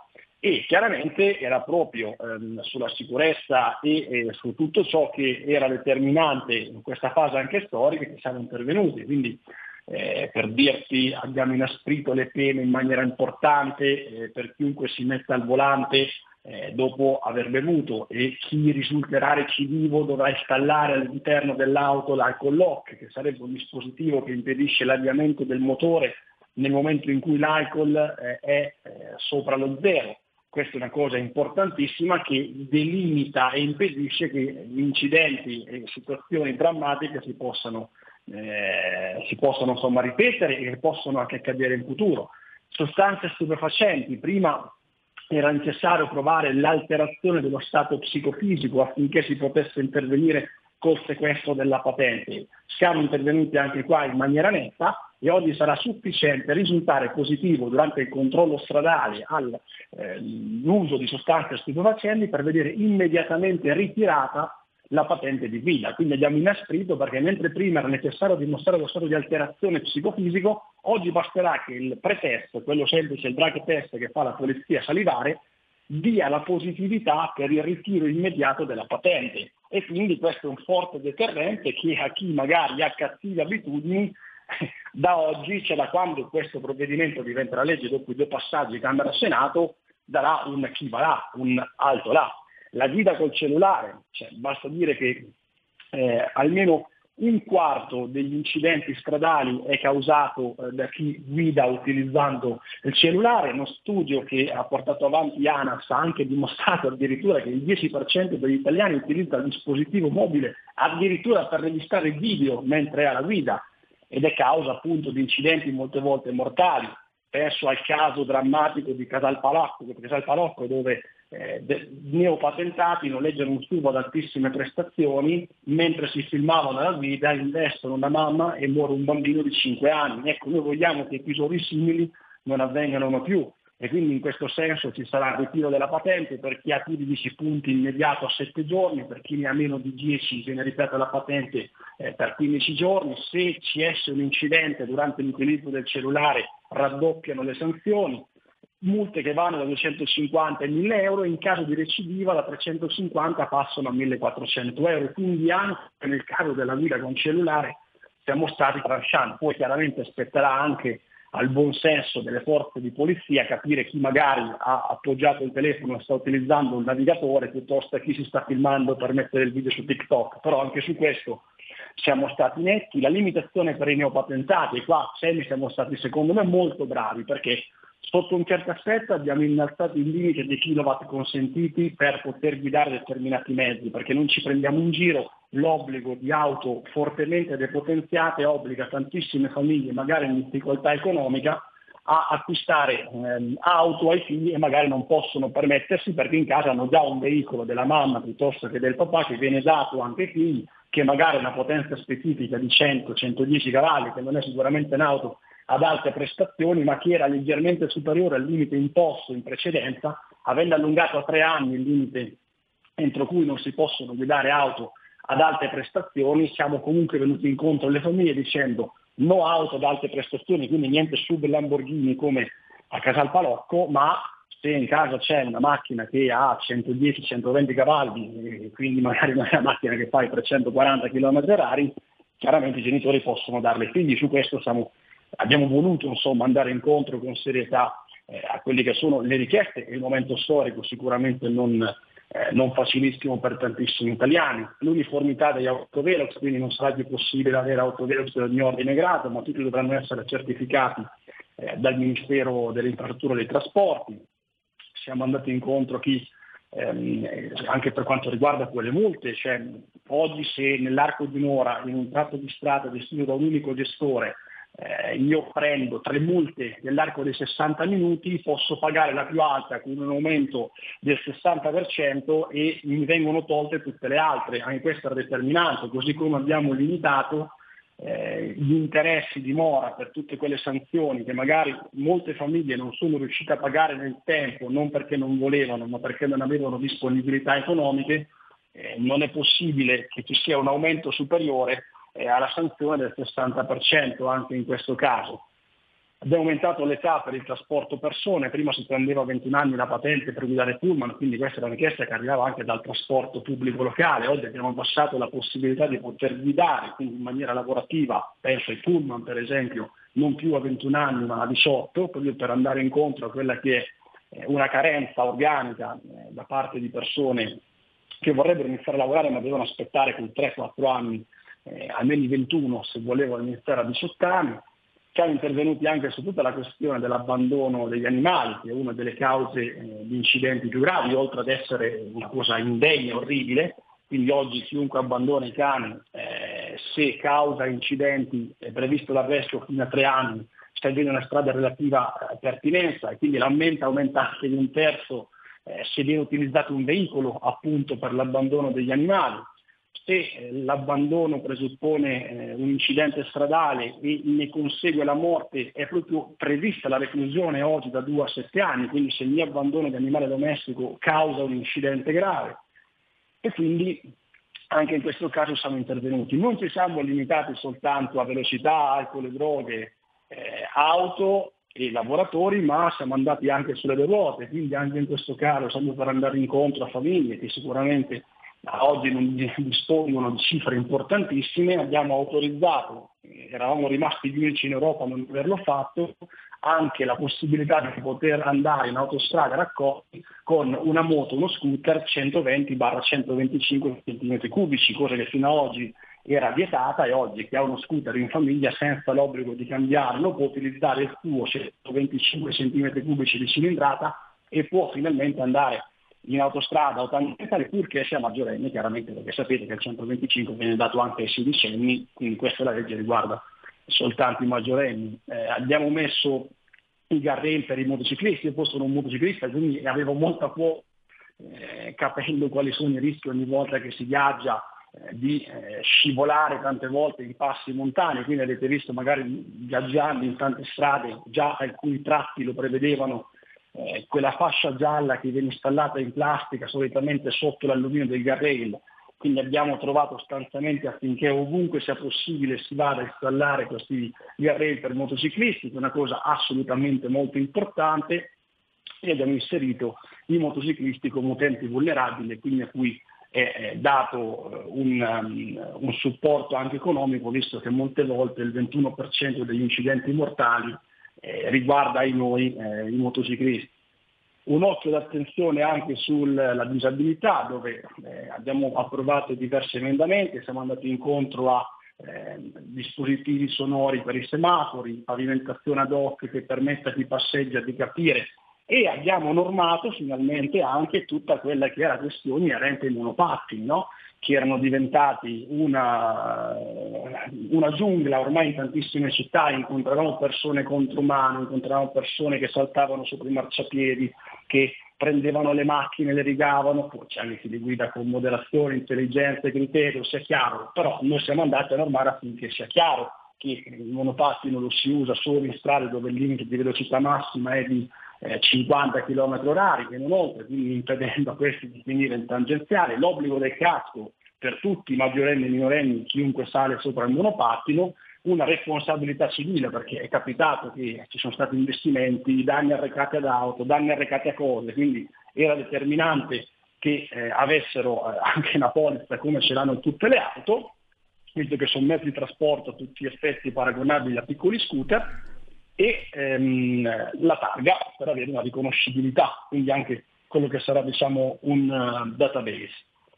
E chiaramente era proprio ehm, sulla sicurezza e, e, su tutto ciò che era determinante in questa fase anche storica che siamo intervenuti. Quindi eh, per dirti abbiamo inasprito le pene in maniera importante eh, per chiunque si metta al volante eh, dopo aver bevuto e chi risulterà recidivo dovrà installare all'interno dell'auto l'alcol lock, che sarebbe un dispositivo che impedisce l'avviamento del motore nel momento in cui l'alcol eh, è eh, sopra lo zero. Questa è una cosa importantissima che delimita e impedisce che incidenti e situazioni drammatiche si possano, eh, si possano insomma, ripetere e possono anche accadere in futuro. Sostanze stupefacenti, prima era necessario provare l'alterazione dello stato psicofisico affinché si potesse intervenire col sequestro della patente. Siamo intervenuti anche qua in maniera netta e oggi sarà sufficiente risultare positivo durante il controllo stradale all'uso eh, di sostanze stupefacenti per vedere immediatamente ritirata la patente di guida. Quindi abbiamo inasprito perché mentre prima era necessario dimostrare lo stato di alterazione psicofisico, oggi basterà che il pretest, quello semplice, il drug test che fa la polizia salivare, dia la positività per il ritiro immediato della patente. E quindi questo è un forte deterrente che a chi magari ha cattive abitudini da oggi, cioè da quando questo provvedimento diventerà legge dopo i due passaggi Camera e Senato, darà un chi va là, un alto là. La guida col cellulare, cioè, basta dire che eh, almeno un quarto degli incidenti stradali è causato eh, da chi guida utilizzando il cellulare. Uno studio che ha portato avanti ANAS ha anche dimostrato addirittura che il 10% degli italiani utilizza il dispositivo mobile addirittura per registrare video mentre è alla guida ed è causa appunto di incidenti molte volte mortali. Penso al caso drammatico di Casalpalocco, Casalpalocco dove eh, neopatentati noleggiano un SUV ad altissime prestazioni, mentre si filmavano alla guida investono una mamma e muore un bambino di 5 anni. Ecco, noi vogliamo che episodi simili non avvengano più e quindi in questo senso ci sarà il ritiro della patente per chi ha più di 10 punti immediato a 7 giorni, per chi ne ha meno di 10 viene ripetuta la patente eh, per 15 giorni, se ci esce un incidente durante l'utilizzo del cellulare raddoppiano le sanzioni, multe che vanno da 250 a 1000 euro, in caso di recidiva da 350 passano a 1400 euro, quindi anche nel caso della guida con cellulare siamo stati tranchant. Poi chiaramente spetterà anche al buon senso delle forze di polizia capire chi magari ha appoggiato il telefono e sta utilizzando un navigatore piuttosto che chi si sta filmando per mettere il video su TikTok, però anche su questo siamo stati netti, la limitazione per i neopatentati, qua siamo stati secondo me molto bravi perché Sotto un certo aspetto abbiamo innalzato il limite dei kilowatt consentiti per poter guidare determinati mezzi, perché non ci prendiamo in giro, l'obbligo di auto fortemente depotenziate obbliga tantissime famiglie, magari in difficoltà economica, a acquistare ehm, auto ai figli e magari non possono permettersi perché in casa hanno già un veicolo della mamma piuttosto che del papà che viene dato anche ai figli, che magari ha una potenza specifica di 100-110 cavalli, che non è sicuramente un'auto ad alte prestazioni, ma che era leggermente superiore al limite imposto in precedenza, avendo allungato a tre anni il limite entro cui non si possono guidare auto ad alte prestazioni, siamo comunque venuti incontro alle famiglie dicendo no auto ad alte prestazioni, quindi niente sub Lamborghini come a Casalpalocco, ma se in casa c'è una macchina che ha 110-120 cavalli, quindi magari non è una macchina che fa i 340 km h chiaramente i genitori possono darle figli, su questo siamo abbiamo voluto insomma, andare incontro con serietà eh, a quelle che sono le richieste e il momento storico sicuramente non, eh, non facilissimo per tantissimi italiani. L'uniformità degli autovelox, quindi non sarà più possibile avere autovelox di ogni ordine grado, ma tutti dovranno essere certificati eh, dal Ministero delle Infrastrutture e dei Trasporti. Siamo andati incontro a chi ehm, anche per quanto riguarda quelle multe, cioè, oggi se nell'arco di un'ora in un tratto di strada gestito da un unico gestore eh, io prendo tre multe nell'arco dei 60 minuti, posso pagare la più alta con un aumento del 60% e mi vengono tolte tutte le altre. Anche questo è determinante, così come abbiamo limitato eh, gli interessi di mora per tutte quelle sanzioni che magari molte famiglie non sono riuscite a pagare nel tempo, non perché non volevano, ma perché non avevano disponibilità economiche, eh, non è possibile che ci sia un aumento superiore eh, alla sanzione del 60% anche in questo caso. Abbiamo aumentato l'età per il trasporto persone, prima si prendeva a 21 anni la patente per guidare pullman, quindi questa è una richiesta che arrivava anche dal trasporto pubblico locale, oggi abbiamo abbassato la possibilità di poter guidare, quindi in maniera lavorativa, penso ai pullman per esempio, non più a 21 anni ma a 18, proprio per andare incontro a quella che è eh, una carenza organica eh, da parte di persone che vorrebbero iniziare a lavorare ma devono aspettare quei 3-4 anni, eh, almeno i 21 se volevano iniziare a 18 anni siamo intervenuti anche su tutta la questione dell'abbandono degli animali, che è una delle cause eh, di incidenti più gravi, oltre ad essere una cosa indegna, orribile. Quindi oggi chiunque abbandona i cani, eh, se causa incidenti, è previsto l'arresto fino a tre anni, sta in una strada relativa eh, pertinenza e quindi l'aumento aumenta anche di un terzo eh, se viene utilizzato un veicolo appunto per l'abbandono degli animali se eh, l'abbandono presuppone eh, un incidente stradale e ne consegue la morte, è proprio prevista la reclusione oggi da 2 a 7 anni, quindi se il mio abbandono di animale domestico causa un incidente grave. E quindi anche in questo caso siamo intervenuti. Non ci siamo limitati soltanto a velocità, alcol e droghe, eh, auto e lavoratori, ma siamo andati anche sulle ruote, quindi anche in questo caso siamo per andare incontro a famiglie che sicuramente oggi non dispongono di cifre importantissime, abbiamo autorizzato, eravamo rimasti gli unici in Europa a non averlo fatto, anche la possibilità di poter andare in autostrada raccolti con una moto, uno scooter 120-125 cm3, cosa che fino ad oggi era vietata e oggi chi ha uno scooter in famiglia senza l'obbligo di cambiarlo può utilizzare il suo 125 cm3 di cilindrata e può finalmente andare in autostrada o tangentale purché sia maggiorenne, chiaramente perché sapete che il 125 viene dato anche ai sedicenni, quindi questa la legge riguarda soltanto i maggiorenni. Eh, abbiamo messo i guardrail per i motociclisti, io poi sono un motociclista, quindi avevo molta cuore eh, capendo quali sono i rischi ogni volta che si viaggia eh, di eh, scivolare tante volte in passi montani, quindi avete visto magari viaggiando in tante strade, già alcuni tratti lo prevedevano eh, quella fascia gialla che viene installata in plastica solitamente sotto l'alluminio del guardrail, quindi abbiamo trovato stanziamenti affinché ovunque sia possibile si vada a installare questi guardrail per motociclisti, che è una cosa assolutamente molto importante, e abbiamo inserito i motociclisti come utenti vulnerabili, quindi a cui è dato eh, un, um, un supporto anche economico, visto che molte volte il 21% degli incidenti mortali eh, riguarda ai noi eh, i motociclisti. Un occhio d'attenzione anche sulla disabilità, dove eh, abbiamo approvato diversi emendamenti, siamo andati incontro a eh, dispositivi sonori per i semafori, pavimentazione ad hoc che permetta a chi passeggia di capire e abbiamo normato finalmente anche tutta quella che era questione inerente ai monopattini, no? Che erano diventati una, una, giungla ormai in tantissime città, incontravamo persone contro mano, incontravamo persone che saltavano sopra i marciapiedi, che prendevano le macchine, le rigavano, c'è anche chi li guida con moderazione, intelligenza e criterio, sia chiaro, però noi siamo andati a normare affinché sia chiaro che il monopattino lo si usa solo in strade dove il limite di velocità massima è di eh, 50 km orari che non oltre, quindi impedendo a questi di finire in tangenziale, l'obbligo del casco per tutti maggiorenni e minorenni, chiunque sale sopra il monopattino, una responsabilità civile perché è capitato che ci sono stati investimenti, danni arrecati ad auto, danni arrecati a cose, quindi era determinante che eh, avessero eh, anche una polizza come ce l'hanno tutte le auto, visto che sono mezzi di trasporto a tutti gli effetti paragonabili a piccoli scooter, e ehm, la targa per avere una riconoscibilità, quindi anche quello che sarà diciamo, un uh, database.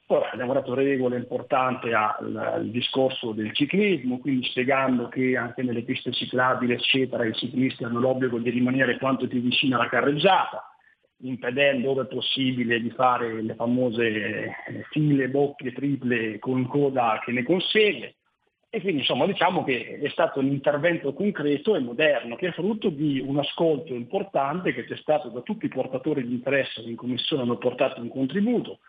Ora abbiamo dato regole importanti al, al, discorso del ciclismo, quindi spiegando che anche nelle piste ciclabili, eccetera, i ciclisti hanno l'obbligo di rimanere quanto più vicino alla carreggiata, impedendo dove possibile di fare le famose eh, file, bocche, triple con coda che ne consegue E quindi insomma diciamo che è stato un intervento concreto e moderno che è frutto di un ascolto importante che c'è stato da tutti i portatori di interesse che in Commissione hanno portato un contributo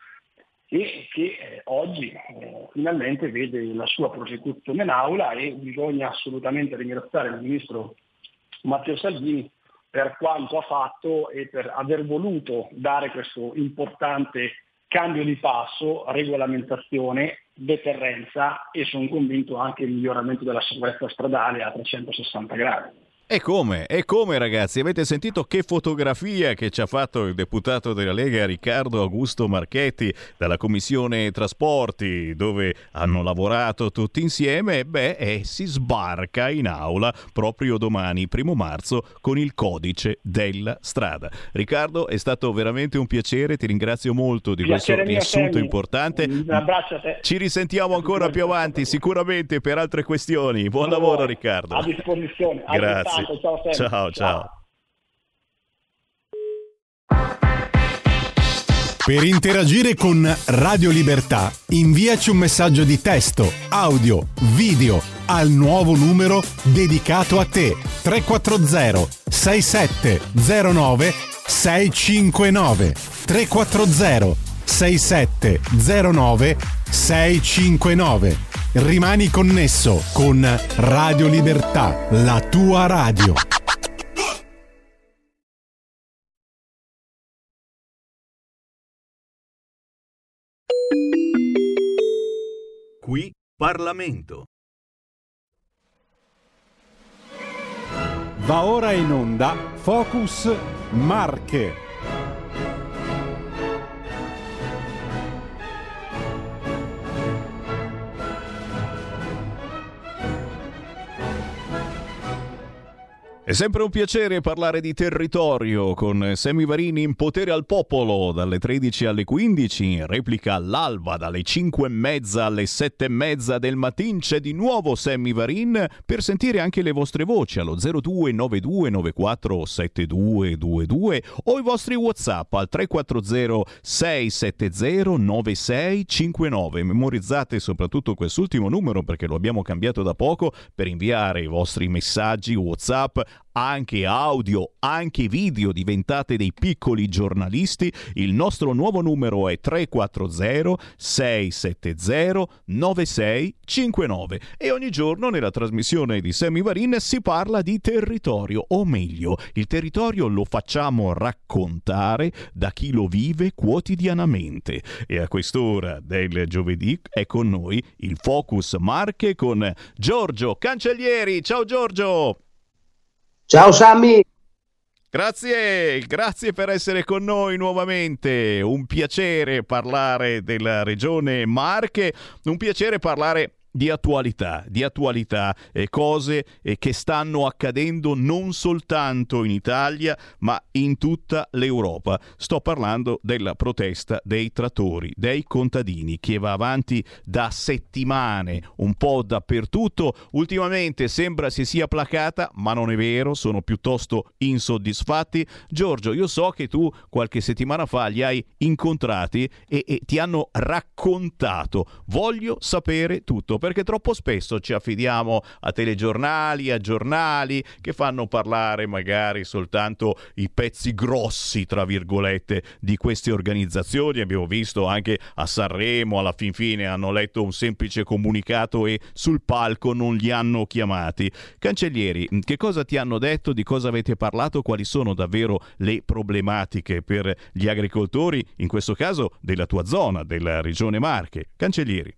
e che eh, oggi eh, finalmente vede la sua prosecuzione in aula e bisogna assolutamente ringraziare il Ministro Matteo Salvini per quanto ha fatto e per aver voluto dare questo importante cambio di passo, regolamentazione deterrenza e sono convinto anche il miglioramento della sicurezza stradale a 360 gradi. E come? E come ragazzi? Avete sentito che fotografia che ci ha fatto il deputato della Lega Riccardo Augusto Marchetti dalla Commissione Trasporti dove hanno lavorato tutti insieme? Beh, e si sbarca in aula proprio domani, primo marzo, con il codice della strada. Riccardo, è stato veramente un piacere, ti ringrazio molto di Piacere questo riassunto importante. Un abbraccio a te. Ci risentiamo ancora più avanti, sicuramente per altre questioni. Buon lavoro Riccardo. A disposizione. Grazie. Altrettanto, Ciao, Sammy. Ciao, ciao. Per interagire con Radio Libertà, inviaci un messaggio di testo, audio, video al nuovo numero dedicato a te 340 6709 659 340 6709 659 Rimani connesso con Radio Libertà, la tua radio. Qui Parlamento. Va ora in onda Focus Marche. È sempre un piacere parlare di territorio con Semi Varini in potere al popolo dalle 13 alle 15, in replica all'alba dalle 5 e mezza alle 7 e mezza del mattino c'è di nuovo Sammy Varin per sentire anche le vostre voci allo 0292947222 o i vostri Whatsapp al 340 670 9659. Memorizzate soprattutto quest'ultimo numero perché lo abbiamo cambiato da poco per inviare i vostri messaggi Whatsapp anche audio, anche video, diventate dei piccoli giornalisti. Il nostro nuovo numero è 340 670 9659 e ogni giorno nella trasmissione di Sammy Varin si parla di territorio, o meglio, il territorio lo facciamo raccontare da chi lo vive quotidianamente. E a quest'ora del giovedì è con noi il Focus Marche con Giorgio Cancellieri. Ciao Giorgio! Ciao Sammy! Grazie, grazie per essere con noi nuovamente. Un piacere parlare della regione Marche, un piacere parlare di attualità, di attualità e cose eh, che stanno accadendo non soltanto in Italia, ma in tutta l'Europa. Sto parlando della protesta dei trattori, dei contadini che va avanti da settimane, un po' dappertutto. Ultimamente sembra si sia placata, ma non è vero, sono piuttosto insoddisfatti. Giorgio, io so che tu qualche settimana fa li hai incontrati e, e ti hanno raccontato. Voglio sapere tutto perché troppo spesso ci affidiamo a telegiornali, a giornali che fanno parlare magari soltanto i pezzi grossi, tra virgolette, di queste organizzazioni. Abbiamo visto anche a Sanremo, alla fin fine hanno letto un semplice comunicato e sul palco non li hanno chiamati. Cancellieri, che cosa ti hanno detto, di cosa avete parlato, quali sono davvero le problematiche per gli agricoltori, in questo caso della tua zona, della regione Marche? Cancellieri.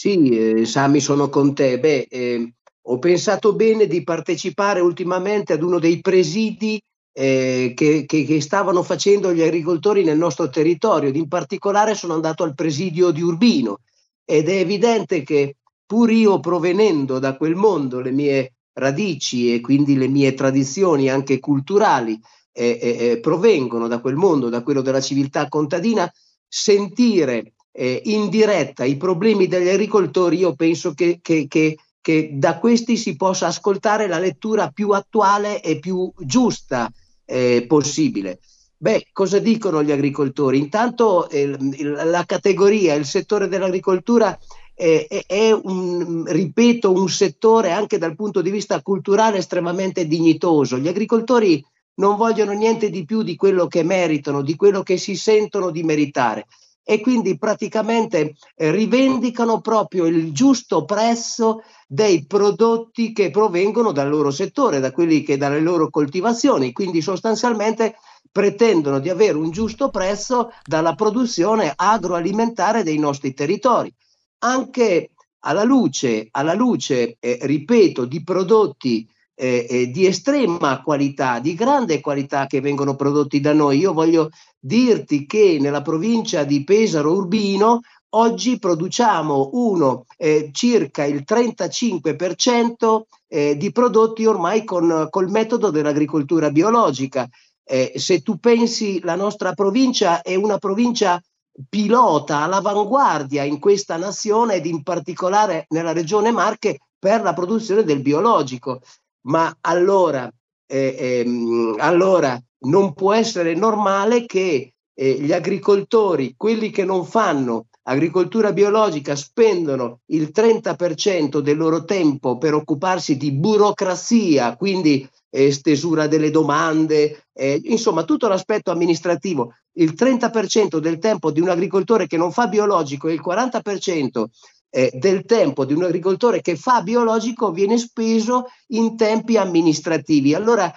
Sì, eh, Sami, sono con te. Beh, eh, ho pensato bene di partecipare ultimamente ad uno dei presidi eh, che, che- che stavano facendo gli agricoltori nel nostro territorio. In particolare sono andato al presidio di Urbino ed è evidente che pur io provenendo da quel mondo, le mie radici e quindi le mie tradizioni anche culturali eh, eh, eh, provengono da quel mondo, da quello della civiltà contadina, sentire eh, in diretta i problemi degli agricoltori, io penso che, che- che- che da questi si possa ascoltare la lettura più attuale e più giusta eh, possibile. Beh, cosa dicono gli agricoltori? Intanto eh, la categoria, il settore dell'agricoltura è, è un, ripeto, un settore anche dal punto di vista culturale estremamente dignitoso. Gli agricoltori non vogliono niente di più di quello che meritano, di quello che si sentono di meritare e quindi praticamente eh, rivendicano proprio il giusto prezzo dei prodotti che provengono dal loro settore, da quelli che dalle loro coltivazioni, quindi sostanzialmente pretendono di avere un giusto prezzo dalla produzione agroalimentare dei nostri territori. Anche alla luce, alla luce eh, ripeto, di prodotti eh, eh, di estrema qualità, di grande qualità che vengono prodotti da noi. Io voglio dirti che nella provincia di Pesaro Urbino oggi produciamo uno, eh, circa il 35% eh, di prodotti ormai con col metodo dell'agricoltura biologica. Eh, se tu pensi la nostra provincia è una provincia pilota all'avanguardia in questa nazione ed in particolare nella regione Marche per la produzione del biologico. Ma allora, eh, ehm, allora non può essere normale che eh, gli agricoltori, quelli che non fanno agricoltura biologica, spendono il 30% del loro tempo per occuparsi di burocrazia, quindi eh, stesura delle domande, eh, insomma tutto l'aspetto amministrativo. Il 30% del tempo di un agricoltore che non fa biologico e il 40% eh, del tempo di un agricoltore che fa biologico viene speso in tempi amministrativi. Allora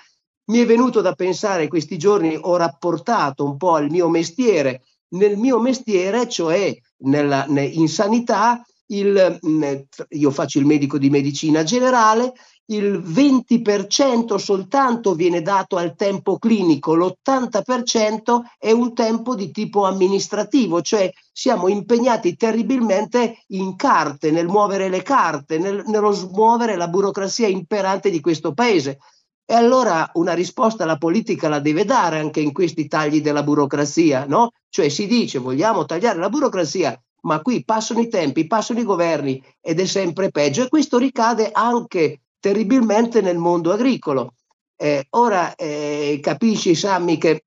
mi è venuto da pensare questi giorni, ho rapportato un po' al mio mestiere, nel mio mestiere, cioè nella, in sanità, il, io faccio il medico di medicina generale, il 20% soltanto viene dato al tempo clinico, l'80% è un tempo di tipo amministrativo, cioè siamo impegnati terribilmente in carte, nel muovere le carte, nel, nello smuovere la burocrazia imperante di questo paese. E allora una risposta la politica la deve dare anche in questi tagli della burocrazia, no? Cioè si dice vogliamo tagliare la burocrazia, ma qui passano i tempi, passano i governi ed è sempre peggio e questo ricade anche terribilmente nel mondo agricolo. Eh, ora eh, capisci, Sammy, che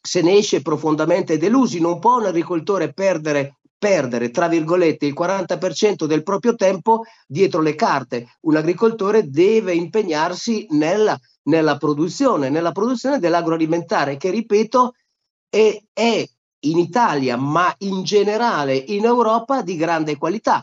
se ne esce profondamente delusi, non può un agricoltore perdere, perdere, tra virgolette, il 40% del proprio tempo dietro le carte. Un agricoltore deve impegnarsi nella, nella produzione, nella produzione dell'agroalimentare, che ripeto è, è in Italia, ma in generale in Europa di grande qualità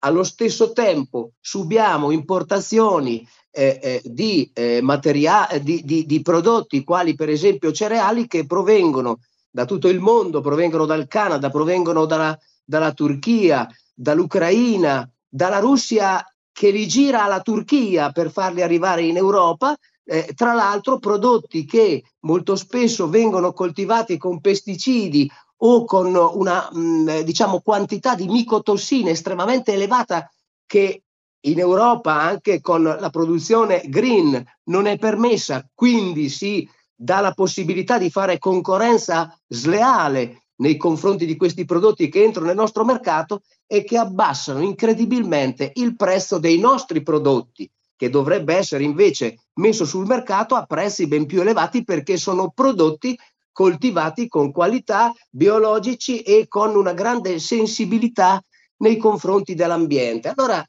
allo stesso tempo subiamo importazioni eh, eh, di, eh, materia- di, di, di, prodotti quali per esempio cereali che provengono da tutto il mondo, provengono dal Canada, provengono dalla, dalla Turchia, dall'Ucraina, dalla Russia che li gira alla Turchia per farli arrivare in Europa, eh, tra l'altro prodotti che molto spesso vengono coltivati con pesticidi o con una mh, mm, diciamo, quantità di micotossine estremamente elevata che in Europa anche con la produzione green non è permessa, quindi si dà la possibilità di fare concorrenza sleale nei confronti di questi prodotti che entrano nel nostro mercato e che abbassano incredibilmente il prezzo dei nostri prodotti, che dovrebbe essere invece messo sul mercato a prezzi ben più elevati perché sono prodotti coltivati con qualità, biologici e con una grande sensibilità nei confronti dell'ambiente. Allora,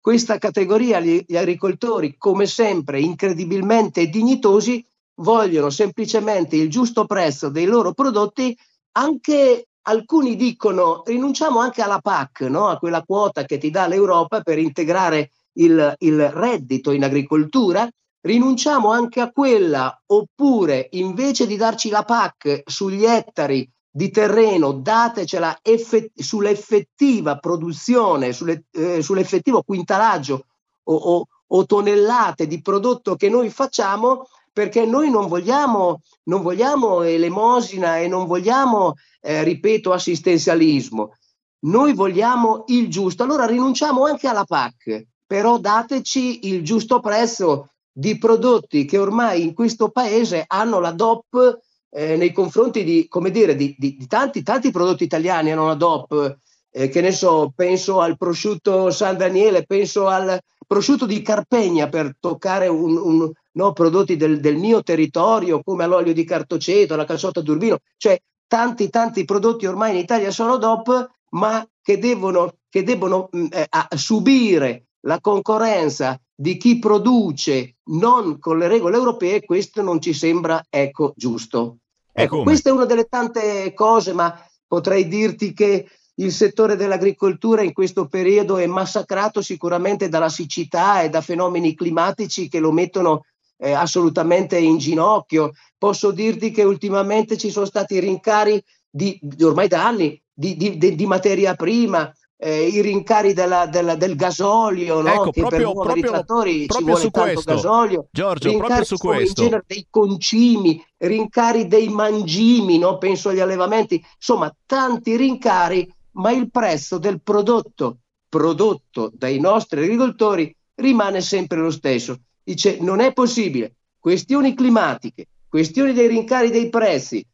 questa categoria, gli, agricoltori, come sempre, incredibilmente dignitosi, vogliono semplicemente il giusto prezzo dei loro prodotti, anche alcuni dicono rinunciamo anche alla PAC, no? a quella quota che ti dà l'Europa per integrare il, il reddito in agricoltura, rinunciamo anche a quella oppure invece di darci la PAC sugli ettari di terreno, datecela effett- sull'effettiva produzione, sulle, eh, sull'effettivo quintalaggio o, o, o, tonnellate di prodotto che noi facciamo, perché noi non vogliamo, non vogliamo elemosina e non vogliamo, eh, ripeto, assistenzialismo. Noi vogliamo il giusto. Allora rinunciamo anche alla PAC, però dateci il giusto prezzo di prodotti che ormai in questo paese hanno la DOP eh, nei confronti di, dire, di, di, di, tanti, tanti prodotti italiani hanno la DOP, eh, che ne so, penso al prosciutto San Daniele, penso al prosciutto di Carpegna per toccare un, un, no, prodotti del, del, mio territorio come l'olio di cartoceto, la calzota d'urbino, cioè tanti tanti prodotti ormai in Italia sono DOP ma che devono, che devono mh, eh, subire la concorrenza di chi produce non con le regole europee, questo non ci sembra ecco, giusto. Ecco, questa è una delle tante cose, ma potrei dirti che il settore dell'agricoltura in questo periodo è massacrato sicuramente dalla siccità e da fenomeni climatici che lo mettono eh, assolutamente in ginocchio. Posso dirti che ultimamente ci sono stati rincari di, ormai da anni di, di, di materia prima, eh, i rincari della, della, del gasolio, no? ecco, che proprio, per proprio, trattori proprio ci vuole su tanto questo, gasolio, Giorgio, rincari su questo. in genere dei concimi, rincari dei mangimi, no? penso agli allevamenti, insomma tanti rincari, ma il prezzo del prodotto prodotto dai nostri agricoltori rimane sempre lo stesso. Dice non è possibile, questioni climatiche, questioni dei rincari dei prezzi,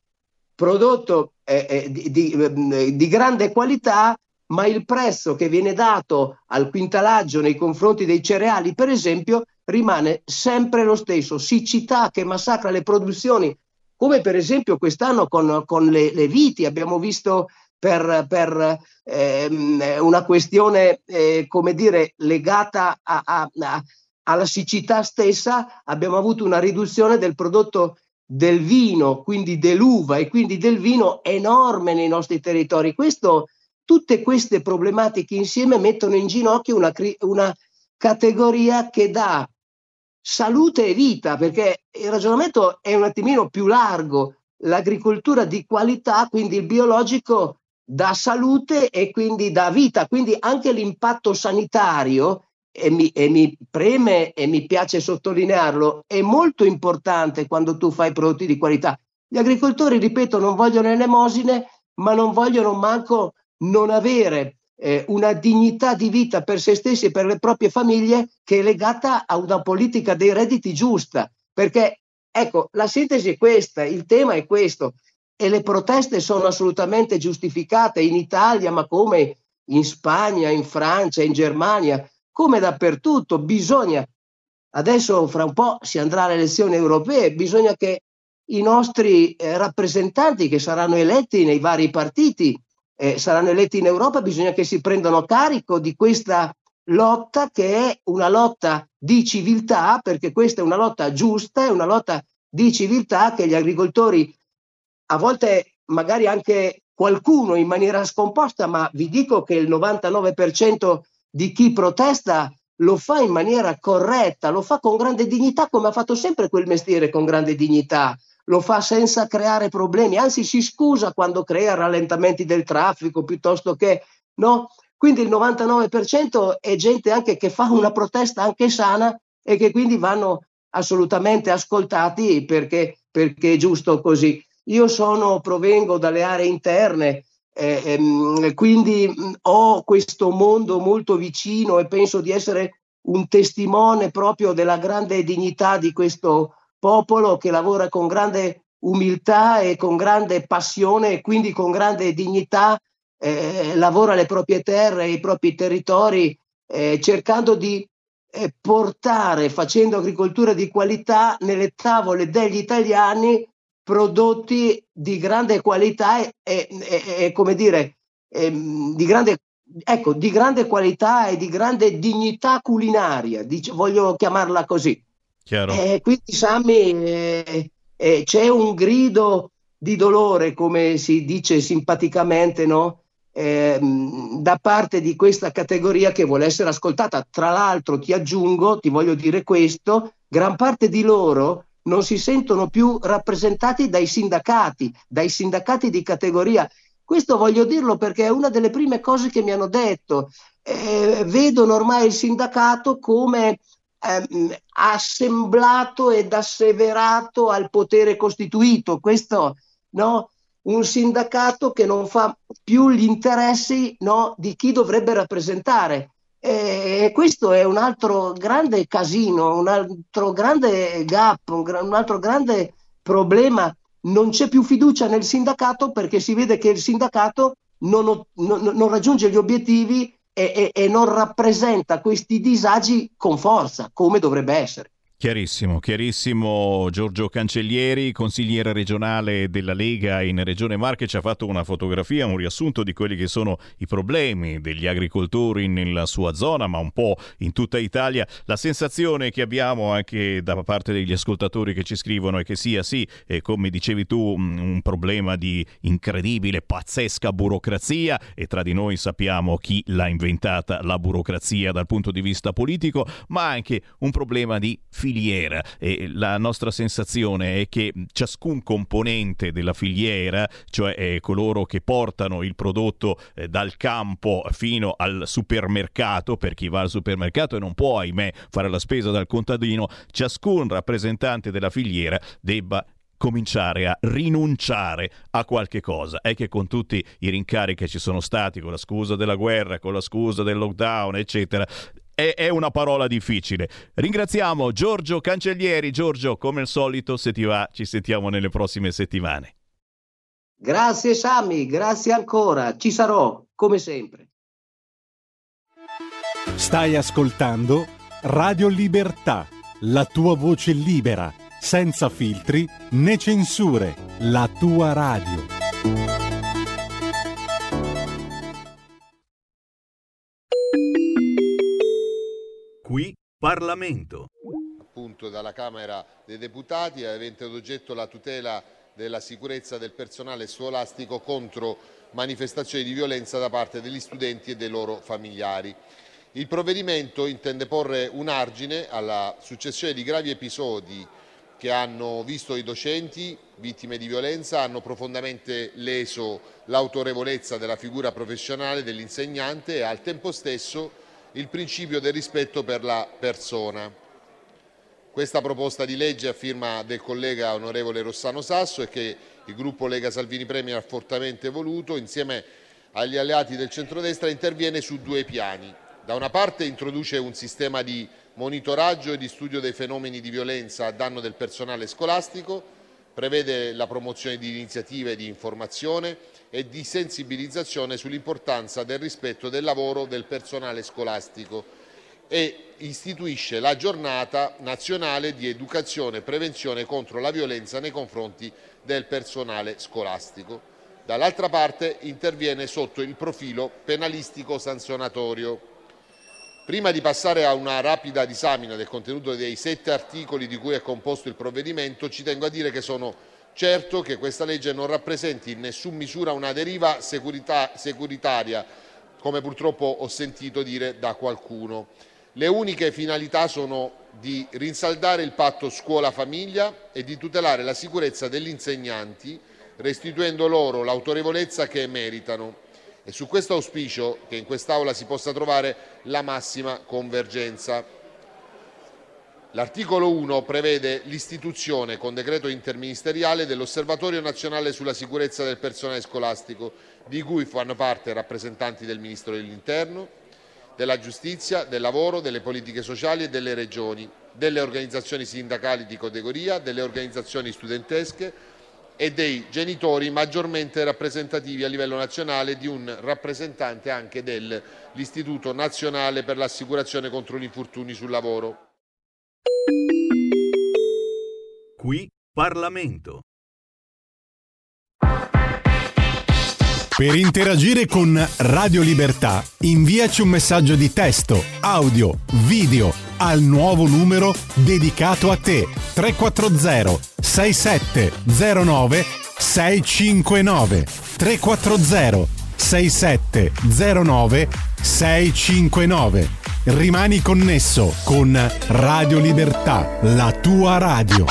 prodotto eh, eh, di, di, eh, di grande qualità ma il prezzo che viene dato al quintalaggio nei confronti dei cereali, per esempio, rimane sempre lo stesso. Siccità che massacra le produzioni, come per esempio quest'anno con, con le, le, viti, abbiamo visto per, per ehm, una questione, eh, come dire, legata a, a, a, alla siccità stessa, abbiamo avuto una riduzione del prodotto del vino, quindi dell'uva e quindi del vino enorme nei nostri territori. Questo Tutte queste problematiche insieme mettono in ginocchio una, una categoria che dà salute e vita, perché il ragionamento è un attimino più largo. L'agricoltura di qualità, quindi il biologico, dà salute e quindi dà vita, quindi anche l'impatto sanitario, e mi, e mi preme e mi piace sottolinearlo, è molto importante quando tu fai prodotti di qualità. Gli agricoltori, ripeto, non vogliono elemosine, ma non vogliono manco non avere eh, una dignità di vita per se stessi e per le proprie famiglie che è legata a una politica dei redditi giusta. Perché, ecco, la sintesi è questa, il tema è questo e le proteste sono assolutamente giustificate in Italia, ma come in Spagna, in Francia, in Germania, come dappertutto. Bisogna, adesso fra un po' si andrà alle elezioni europee, bisogna che i nostri eh, rappresentanti che saranno eletti nei vari partiti eh, saranno eletti in Europa, bisogna che si prendano carico di questa lotta che è una lotta di civiltà, perché questa è una lotta giusta, è una lotta di civiltà che gli agricoltori, a volte magari anche qualcuno in maniera scomposta, ma vi dico che il 99% di chi protesta lo fa in maniera corretta, lo fa con grande dignità, come ha fatto sempre quel mestiere con grande dignità lo fa senza creare problemi, anzi si scusa quando crea rallentamenti del traffico piuttosto che no. Quindi il 99% è gente anche che fa una protesta anche sana e che quindi vanno assolutamente ascoltati perché, perché è giusto così. Io sono, provengo dalle aree interne, eh, ehm, quindi ho questo mondo molto vicino e penso di essere un testimone proprio della grande dignità di questo popolo che lavora con grande umiltà e con grande passione e quindi con grande dignità, eh, lavora le proprie terre, i propri territori, eh, cercando di eh, portare, facendo agricoltura di qualità, nelle tavole degli italiani prodotti di grande qualità e, e, e come dire, ehm, di grande ecco, di grande qualità e di grande dignità culinaria, dic- voglio chiamarla così. Eh, quindi Sammy eh, eh, c'è un grido di dolore, come si dice simpaticamente, no? eh, da parte di questa categoria che vuole essere ascoltata. Tra l'altro ti aggiungo, ti voglio dire questo, gran parte di loro non si sentono più rappresentati dai sindacati, dai sindacati di categoria. Questo voglio dirlo perché è una delle prime cose che mi hanno detto. Eh, vedono ormai il sindacato come ehm, assemblato ed asseverato al potere costituito. Questo, no? Un sindacato che non fa più gli interessi no, di chi dovrebbe rappresentare. E questo è un altro grande casino, un altro grande gap, un, gra- un altro grande problema. Non c'è più fiducia nel sindacato perché si vede che il sindacato non, non, non raggiunge gli obiettivi e, e, e non rappresenta questi disagi con forza, come dovrebbe essere. Chiarissimo, chiarissimo. Giorgio Cancellieri, consigliere regionale della Lega in Regione Marche, ci ha fatto una fotografia, un riassunto di quelli che sono i problemi degli agricoltori nella sua zona, ma un po' in tutta Italia. La sensazione che abbiamo anche da parte degli ascoltatori che ci scrivono è che sia sì, come dicevi tu, un problema di incredibile, pazzesca burocrazia e tra di noi sappiamo chi l'ha inventata la burocrazia dal punto di vista politico, ma anche un problema di filiera filiera e la nostra sensazione è che ciascun componente della filiera, cioè eh, coloro che portano il prodotto eh, dal campo fino al supermercato, per chi va al supermercato e non può, ahimè, fare la spesa dal contadino, ciascun rappresentante della filiera debba cominciare a rinunciare a qualche cosa. È che con tutti i rincari che ci sono stati, con la scusa della guerra, con la scusa del lockdown, eccetera, è, è, una parola difficile. Ringraziamo Giorgio Cancellieri. Giorgio, come al solito, se ti va, ci sentiamo nelle prossime settimane. Grazie Sami, grazie ancora. Ci sarò, come sempre. Stai ascoltando Radio Libertà, la tua voce libera, senza filtri né censure, la tua radio. Qui Parlamento. Appunto dalla Camera dei Deputati avente ad oggetto la tutela della sicurezza del personale scolastico contro manifestazioni di violenza da parte degli studenti e dei loro familiari. Il provvedimento intende porre un argine alla successione di gravi episodi che hanno visto i docenti vittime di violenza, hanno profondamente leso l'autorevolezza della figura professionale dell'insegnante e al tempo stesso il principio del rispetto per la persona. Questa proposta di legge a firma del collega onorevole Rossano Sasso e che il gruppo Lega Salvini Premier ha fortemente voluto, insieme agli alleati del centrodestra, interviene su due piani. Da una parte introduce un sistema di monitoraggio e di studio dei fenomeni di violenza a danno del personale scolastico, prevede la promozione di iniziative di informazione e di sensibilizzazione sull'importanza del rispetto del lavoro del personale scolastico e istituisce la giornata nazionale di educazione e prevenzione contro la violenza nei confronti del personale scolastico. Dall'altra parte interviene sotto il profilo penalistico sanzionatorio. Prima di passare a una rapida disamina del contenuto dei sette articoli di cui è composto il provvedimento, ci tengo a dire che sono Certo che questa legge non rappresenti in nessun misura una deriva securitaria, come purtroppo ho sentito dire da qualcuno. Le uniche finalità sono di rinsaldare il patto scuola-famiglia e di tutelare la sicurezza degli insegnanti, restituendo loro l'autorevolezza che meritano. E su questo auspicio che in quest'Aula si possa trovare la massima convergenza. L'articolo 1 prevede l'istituzione con decreto interministeriale dell'Osservatorio nazionale sulla sicurezza del personale scolastico, di cui fanno parte rappresentanti del Ministro dell'Interno, della Giustizia, del Lavoro, delle Politiche Sociali e delle Regioni, delle organizzazioni sindacali di categoria, delle organizzazioni studentesche e dei genitori maggiormente rappresentativi a livello nazionale di un rappresentante anche dell'Istituto nazionale per l'assicurazione contro gli infortuni sul lavoro. Qui Parlamento. Per interagire con Radio Libertà, inviaci un messaggio di testo, audio, video al nuovo numero dedicato a te 340 6709 659 340 6709 659 Rimani connesso con Radio Libertà, la tua radio.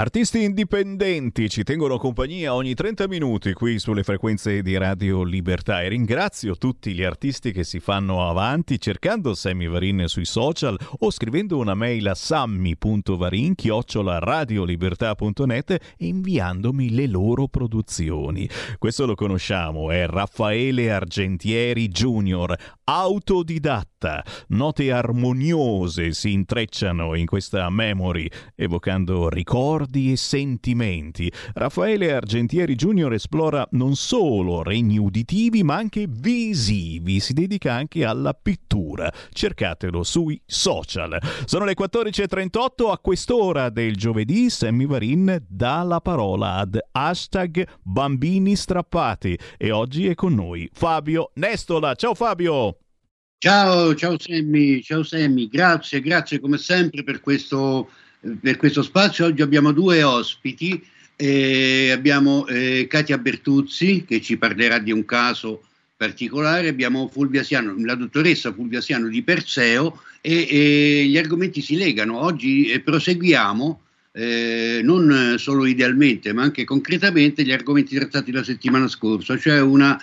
Artisti indipendenti ci tengono compagnia ogni 30 minuti qui sulle frequenze di Radio Libertà e ringrazio tutti gli artisti che si fanno avanti cercando Sammy Varin sui social o scrivendo una mail a sammy.varin radiolibertà.net e inviandomi le loro produzioni. Questo lo conosciamo, è Raffaele Argentieri Junior, autodidatta. Note armoniose si intrecciano in questa memory, evocando ricordi e sentimenti. Raffaele Argentieri Junior esplora non solo regni uditivi, ma anche visivi. Si dedica anche alla pittura. Cercatelo sui social. Sono le 14.38 a quest'ora del giovedì. Sammy Varin dà la parola ad hashtag bambini strappati e oggi è con noi Fabio Nestola. Ciao Fabio! Ciao, ciao Sammy, ciao Sammy, grazie, grazie come sempre per questo, per questo spazio. Oggi abbiamo due ospiti, eh, abbiamo eh, Katia Bertuzzi che ci parlerà di un caso particolare, abbiamo Fulvia Siano, la dottoressa Fulvia Siano di Perseo e, e gli argomenti si legano. Oggi eh, proseguiamo eh, non solo idealmente ma anche concretamente gli argomenti trattati la settimana scorsa, cioè una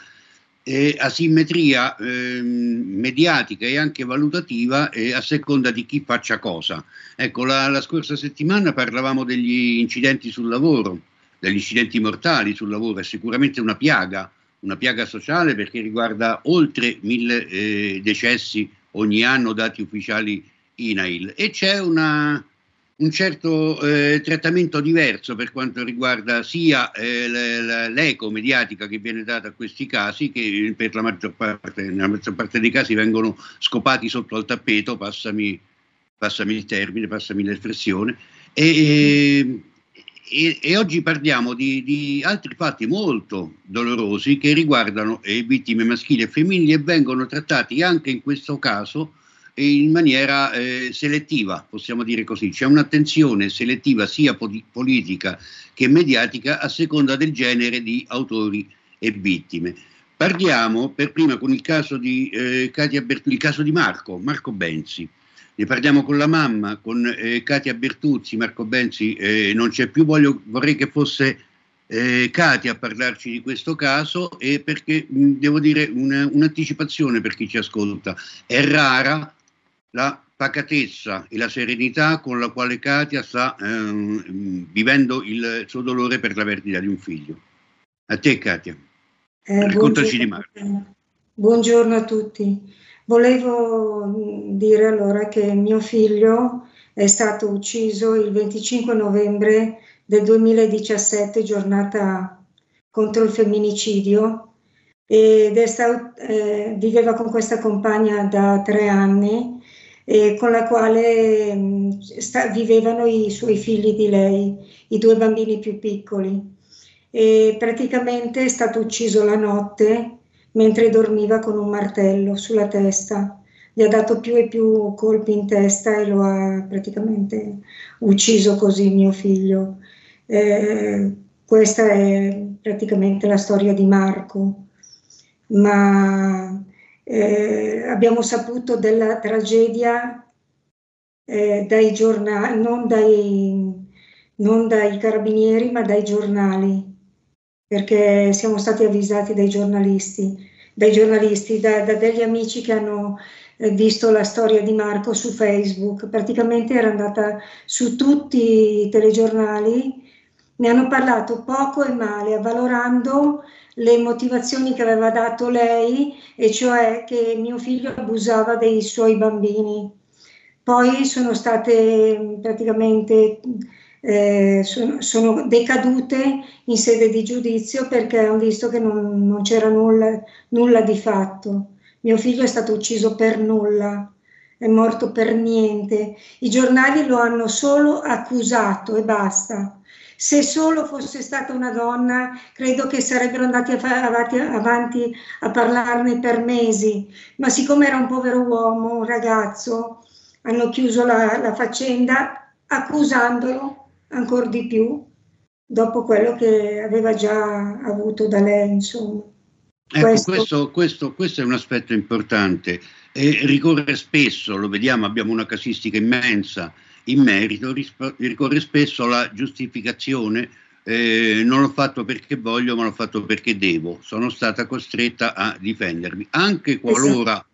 eh, asimmetria eh, mediatica e anche valutativa eh, a seconda di chi faccia cosa. Ecco, la, la, scorsa settimana parlavamo degli incidenti sul lavoro, degli incidenti mortali sul lavoro, è sicuramente una piaga, una piaga sociale perché riguarda oltre mille eh, decessi ogni anno, dati ufficiali INAIL, e c'è una, un certo eh, trattamento diverso per quanto riguarda sia eh, l'eco mediatica che viene data a questi casi, che per la maggior parte, nella maggior parte dei casi vengono scopati sotto al tappeto, passami, passami il termine, passami l'espressione, e, e, e oggi parliamo di, di, altri fatti molto dolorosi che riguardano eh, vittime maschili e femminili e vengono trattati anche in questo caso in maniera eh, selettiva, possiamo dire così. C'è un'attenzione selettiva sia po- politica che mediatica a seconda del genere di autori e vittime. Parliamo per prima con il caso di eh, Bertuzzi, il caso di Marco, Marco Benzi. Ne parliamo con la mamma, con eh, Katia Bertuzzi, Marco Benzi eh, non c'è più, voglio, vorrei che fosse eh, Katia a parlarci di questo caso e perché mh, devo dire una, un'anticipazione per chi ci ascolta, è rara la pacatezza e la serenità con la quale Katia sta ehm, vivendo il suo dolore per la perdita di un figlio. A te Katia, eh, raccontaci di Marco. Buongiorno a tutti. Volevo mm, dire allora che mio figlio è stato ucciso il 25 novembre del 2017, giornata contro il femminicidio, ed stato, eh, viveva con questa compagna da tre anni eh, con la quale mh, mm, sta, vivevano i suoi figli di lei, i due bambini più piccoli. E praticamente è stato ucciso la notte mentre dormiva con un martello sulla testa. Gli ha dato più e più colpi in testa e lo ha praticamente ucciso così mio figlio. Eh, questa è praticamente la storia di Marco, ma eh, abbiamo saputo della tragedia eh, dai giornali, non dai, non dai carabinieri, ma dai giornali, perché siamo stati avvisati dai giornalisti, dai giornalisti, da, da degli amici che hanno eh, visto la storia di Marco su Facebook. Praticamente era andata su tutti i telegiornali, ne hanno parlato poco e male, avvalorando le motivazioni che aveva dato lei, e cioè che mio figlio abusava dei suoi bambini. Poi sono state praticamente eh, sono, sono, decadute in sede di giudizio perché hanno visto che non, non c'era nulla, nulla di fatto. Mio figlio è stato ucciso per nulla, è morto per niente. I giornali lo hanno solo accusato e basta. Se solo fosse stata una donna, credo che sarebbero andati avanti, avanti a parlarne per mesi, ma siccome era un povero uomo, un ragazzo, hanno chiuso la, la faccenda accusandolo ancora di più dopo quello che aveva già avuto da lei, insomma. Ecco, questo... Questo, questo, questo, è un aspetto importante. E ricorre spesso, lo vediamo, abbiamo una casistica immensa in merito risp- ricorre spesso alla giustificazione eh, non l'ho fatto perché voglio, ma l'ho fatto perché devo. Sono stata costretta a difendermi, anche qualora,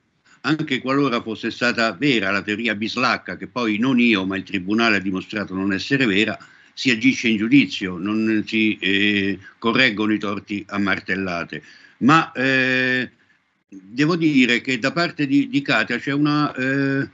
anche qualora fosse stata vera la teoria bislacca, che poi non io, ma il tribunale ha dimostrato non essere vera, si agisce in giudizio, non si eh, correggono i torti a martellate. Ma eh, devo dire che da parte di, di Katia c'è una eh,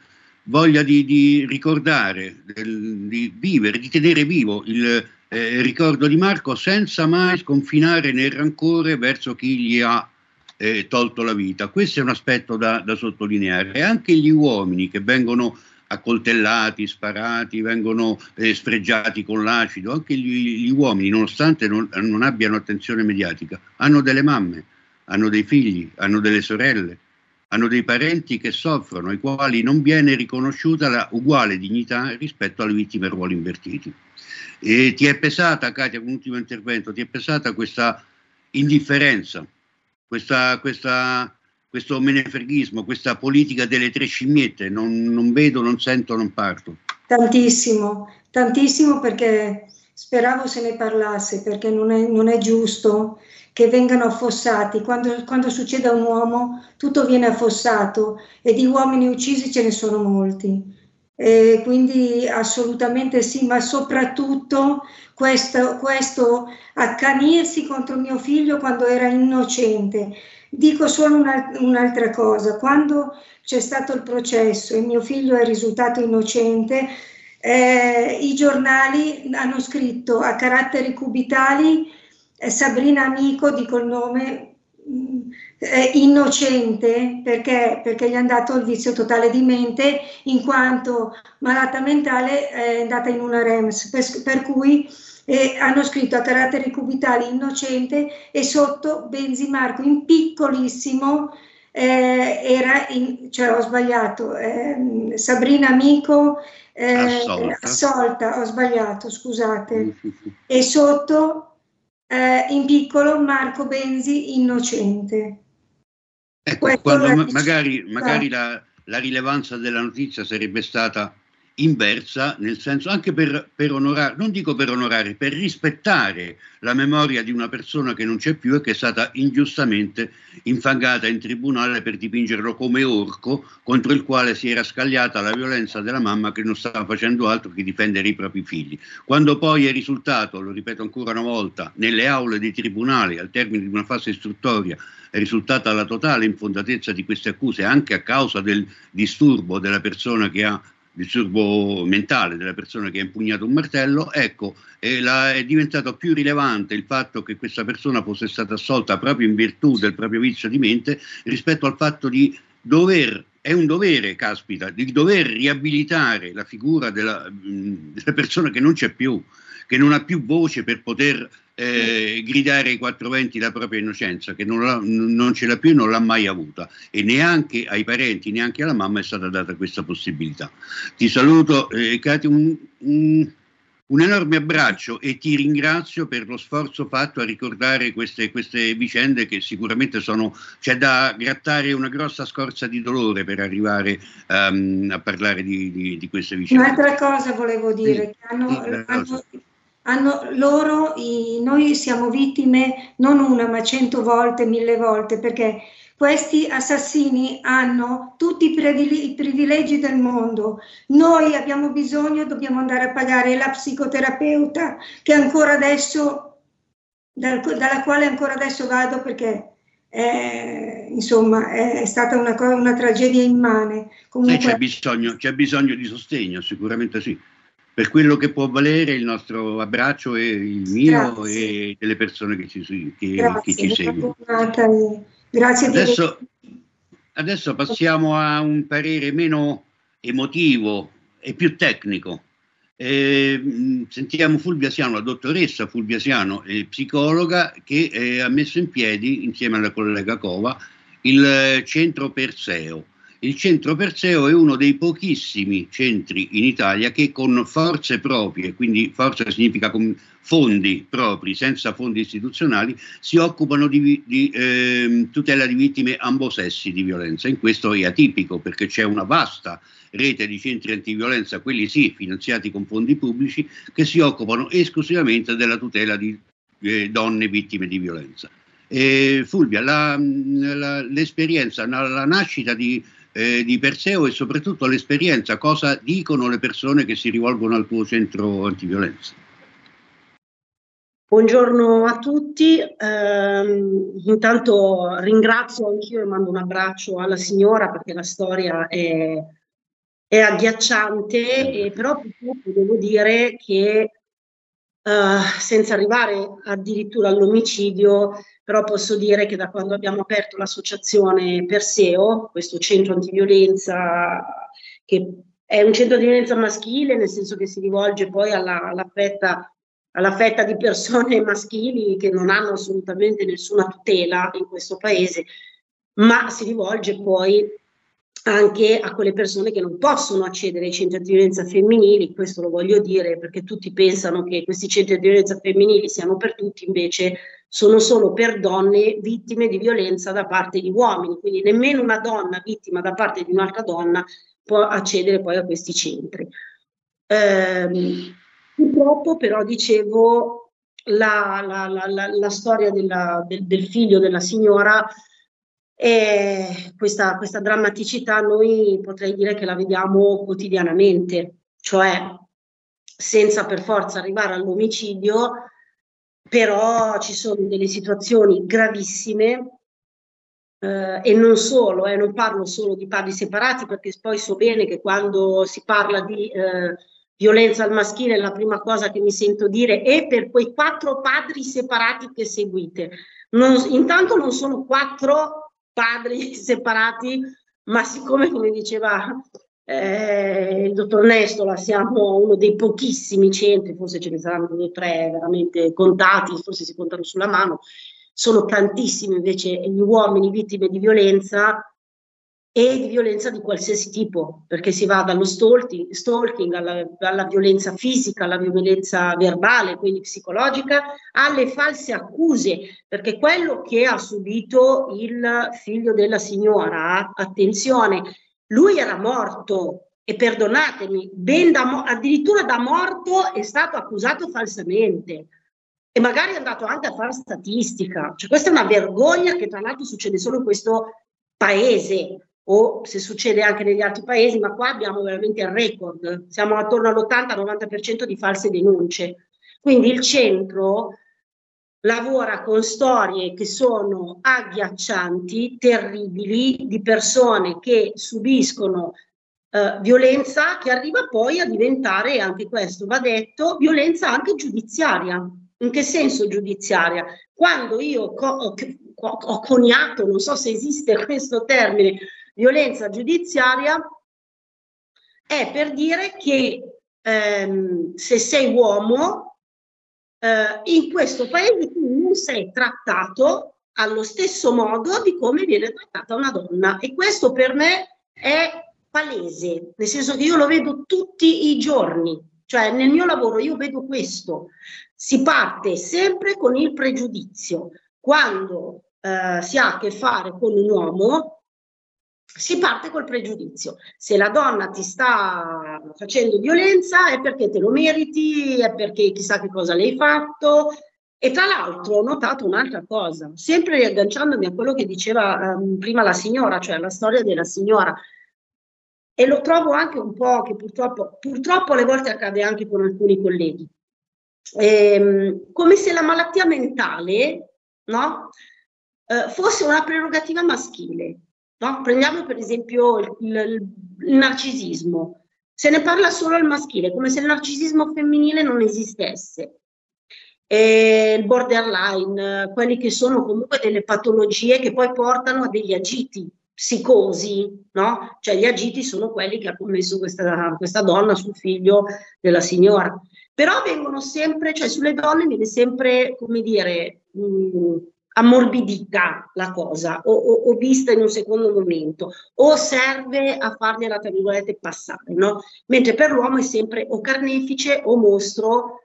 voglia di, di ricordare, del, di vivere, di tenere vivo il eh, ricordo di Marco senza mai sconfinare nel rancore verso chi gli ha eh, tolto la vita. Questo è un aspetto da, da sottolineare. Anche gli uomini che vengono accoltellati, sparati, vengono eh, sfregiati con l'acido, anche gli, gli uomini, nonostante non, non, abbiano attenzione mediatica, hanno delle mamme, hanno dei figli, hanno delle sorelle, hanno dei parenti che soffrono, ai quali non viene riconosciuta la uguale dignità rispetto alle vittime a ruoli invertiti. E ti è pesata, Katia, un ultimo intervento, ti è pesata questa indifferenza, questa, questa, questo menefreghismo, questa politica delle tre scimmiette, non, non vedo, non sento, non parto. Tantissimo, tantissimo perché speravo se ne parlasse, perché non è, non è giusto che vengano affossati. Quando, quando, succede a un uomo tutto viene affossato e di uomini uccisi ce ne sono molti. Eh, quindi assolutamente sì, ma soprattutto questo, questo accanirsi contro mio figlio quando era innocente. Dico solo una, un'altra cosa, quando c'è stato il processo e mio figlio è risultato innocente, eh, i giornali hanno scritto a caratteri cubitali eh, Sabrina Amico, dico il nome, eh, innocente perché, perché, gli è andato il vizio totale di mente in quanto malata mentale è andata in una REMS, per, per cui eh, hanno scritto a caratteri cubitali innocente e sotto Benzimarco in piccolissimo eh, era, in, cioè ho sbagliato, ehm, Sabrina Amico eh, assolta. assolta, ho sbagliato, scusate, e sotto eh, in piccolo Marco Benzi innocente. Ecco, quando magari, magari la, la, rilevanza della notizia sarebbe stata inversa, nel senso anche per, per, onorare, non dico per onorare, per rispettare la memoria di una persona che non c'è più e che è stata ingiustamente infangata in tribunale per dipingerlo come orco contro il quale si era scagliata la violenza della mamma che non stava facendo altro che difendere i propri figli. Quando poi è risultato, lo ripeto ancora una volta, nelle aule dei tribunali al termine di una fase istruttoria è risultata la totale infondatezza di queste accuse anche a causa del disturbo della persona che ha disturbo mentale della persona che ha impugnato un martello, ecco, eh, la, è diventato più rilevante il fatto che questa persona fosse stata assolta proprio in virtù del proprio vizio di mente rispetto al fatto di dover, è un dovere, caspita, di dover riabilitare la figura della, mh, della persona che non c'è più, che non ha più voce per poter eh, gridare ai quattro venti la propria innocenza, che non, non, ce l'ha più e non l'ha mai avuta e neanche ai parenti, neanche alla mamma è stata data questa possibilità. Ti saluto, eh, Cati, un, un, un, enorme abbraccio e ti ringrazio per lo sforzo fatto a ricordare queste, queste vicende che sicuramente sono, c'è da grattare una grossa scorza di dolore per arrivare um, a parlare di, di, di, queste vicende. Un'altra cosa volevo dire, sì, hanno, sì, hanno hanno, loro, i, noi siamo vittime non una ma cento volte, mille volte, perché questi assassini hanno tutti i privilegi del mondo. Noi abbiamo bisogno, dobbiamo andare a pagare la psicoterapeuta che ancora adesso, dal, dalla quale ancora adesso vado perché è, insomma è stata una, una tragedia immane. Comunque, c'è, bisogno, c'è bisogno di sostegno, sicuramente sì per quello che può valere il nostro abbraccio e il mio Grazie. e delle persone che ci, che, che ci seguono. Grazie adesso, adesso passiamo a un parere meno emotivo e più tecnico. Eh, sentiamo Fulvia Siano, la dottoressa Fulvia Siano, eh, psicologa, che eh, ha messo in piedi, insieme alla collega Cova, il centro Perseo. Il centro Perseo è uno dei pochissimi centri in Italia che con forze proprie, quindi forza significa con fondi propri, senza fondi istituzionali, si occupano di, di eh, tutela di vittime ambosessi di violenza. In questo è atipico perché c'è una vasta rete di centri antiviolenza, quelli sì, finanziati con fondi pubblici, che si occupano esclusivamente della tutela di eh, donne vittime di violenza. Eh, Fulvia, la, la, l'esperienza, la nascita di, eh, di, Perseo e soprattutto l'esperienza, cosa dicono le persone che si rivolgono al tuo centro antiviolenza? Buongiorno a tutti, eh, intanto ringrazio anch'io e mando un abbraccio alla signora perché la storia è, è agghiacciante, e però purtroppo devo dire che eh, senza arrivare addirittura all'omicidio, però posso dire che da quando abbiamo aperto l'associazione Perseo, questo centro antiviolenza che è un centro di violenza maschile, nel senso che si rivolge poi alla, alla, fetta, alla fetta di persone maschili che non hanno assolutamente nessuna tutela in questo paese, ma si rivolge poi anche a quelle persone che non possono accedere ai centri di violenza femminili, questo lo voglio dire perché tutti pensano che questi centri di violenza femminili siano per tutti, invece sono solo per donne vittime di violenza da parte di uomini, quindi nemmeno una donna vittima da parte di un'altra donna può accedere poi a questi centri. Eh, purtroppo però dicevo la, la, la, la storia della, del, del figlio della signora e questa, questa drammaticità noi potrei dire che la vediamo quotidianamente, cioè senza per forza arrivare all'omicidio, però ci sono delle situazioni gravissime eh, e non solo, eh, non parlo solo di padri separati perché poi so bene che quando si parla di eh, violenza al maschile la prima cosa che mi sento dire è per quei quattro padri separati che seguite. Non, intanto non sono quattro padri separati, ma siccome, come diceva eh, il dottor Nestola, siamo uno dei pochissimi centri, forse ce ne saranno due o tre veramente contati, forse si contano sulla mano, sono tantissimi invece gli uomini vittime di violenza e di violenza di qualsiasi tipo, perché si va dallo stalking, stalking alla, alla, violenza fisica, alla violenza verbale, quindi psicologica, alle false accuse, perché quello che ha subito il figlio della signora, attenzione, lui era morto e perdonatemi, ben da addirittura da morto è stato accusato falsamente e magari è andato anche a fare statistica. Cioè, questa è una vergogna che tra l'altro succede solo in questo paese o se succede anche negli altri paesi, ma qua abbiamo veramente il record, siamo attorno all'80-90% di false denunce. Quindi il centro lavora con storie che sono agghiaccianti, terribili, di persone che subiscono eh, violenza che arriva poi a diventare, anche questo va detto, violenza anche giudiziaria. In che senso giudiziaria? Quando io co- ho, coniato, non so se esiste questo termine, violenza giudiziaria è per dire che ehm, se sei uomo eh, in questo paese tu non sei trattato allo stesso modo di come viene trattata una donna. E questo per me è palese, nel senso che io lo vedo tutti i giorni, cioè nel mio lavoro io vedo questo, si parte sempre con il pregiudizio, quando eh, si ha a che fare con un uomo si parte col pregiudizio. Se la donna ti sta facendo violenza è perché te lo meriti, è perché chissà che cosa le hai fatto. E tra l'altro ho notato un'altra cosa, sempre riagganciandomi a quello che diceva um, prima la signora, cioè la storia della signora. E lo trovo anche un po' che purtroppo, purtroppo alle volte accade anche con alcuni colleghi. Ehm, come se la malattia mentale no, eh, fosse una prerogativa maschile No? Prendiamo per esempio il, il, il, narcisismo. Se ne parla solo al maschile, come se il narcisismo femminile non esistesse. E il borderline, quelli che sono comunque delle patologie che poi portano a degli agiti, psicosi, no? Cioè gli agiti sono quelli che ha commesso questa, questa donna sul figlio della signora. Però vengono sempre, cioè sulle donne viene sempre, come dire, mh, mm, ammorbidita la cosa o, o, o, vista in un secondo momento o serve a fargliela tra virgolette passare, no? Mentre per l'uomo è sempre o carnefice o mostro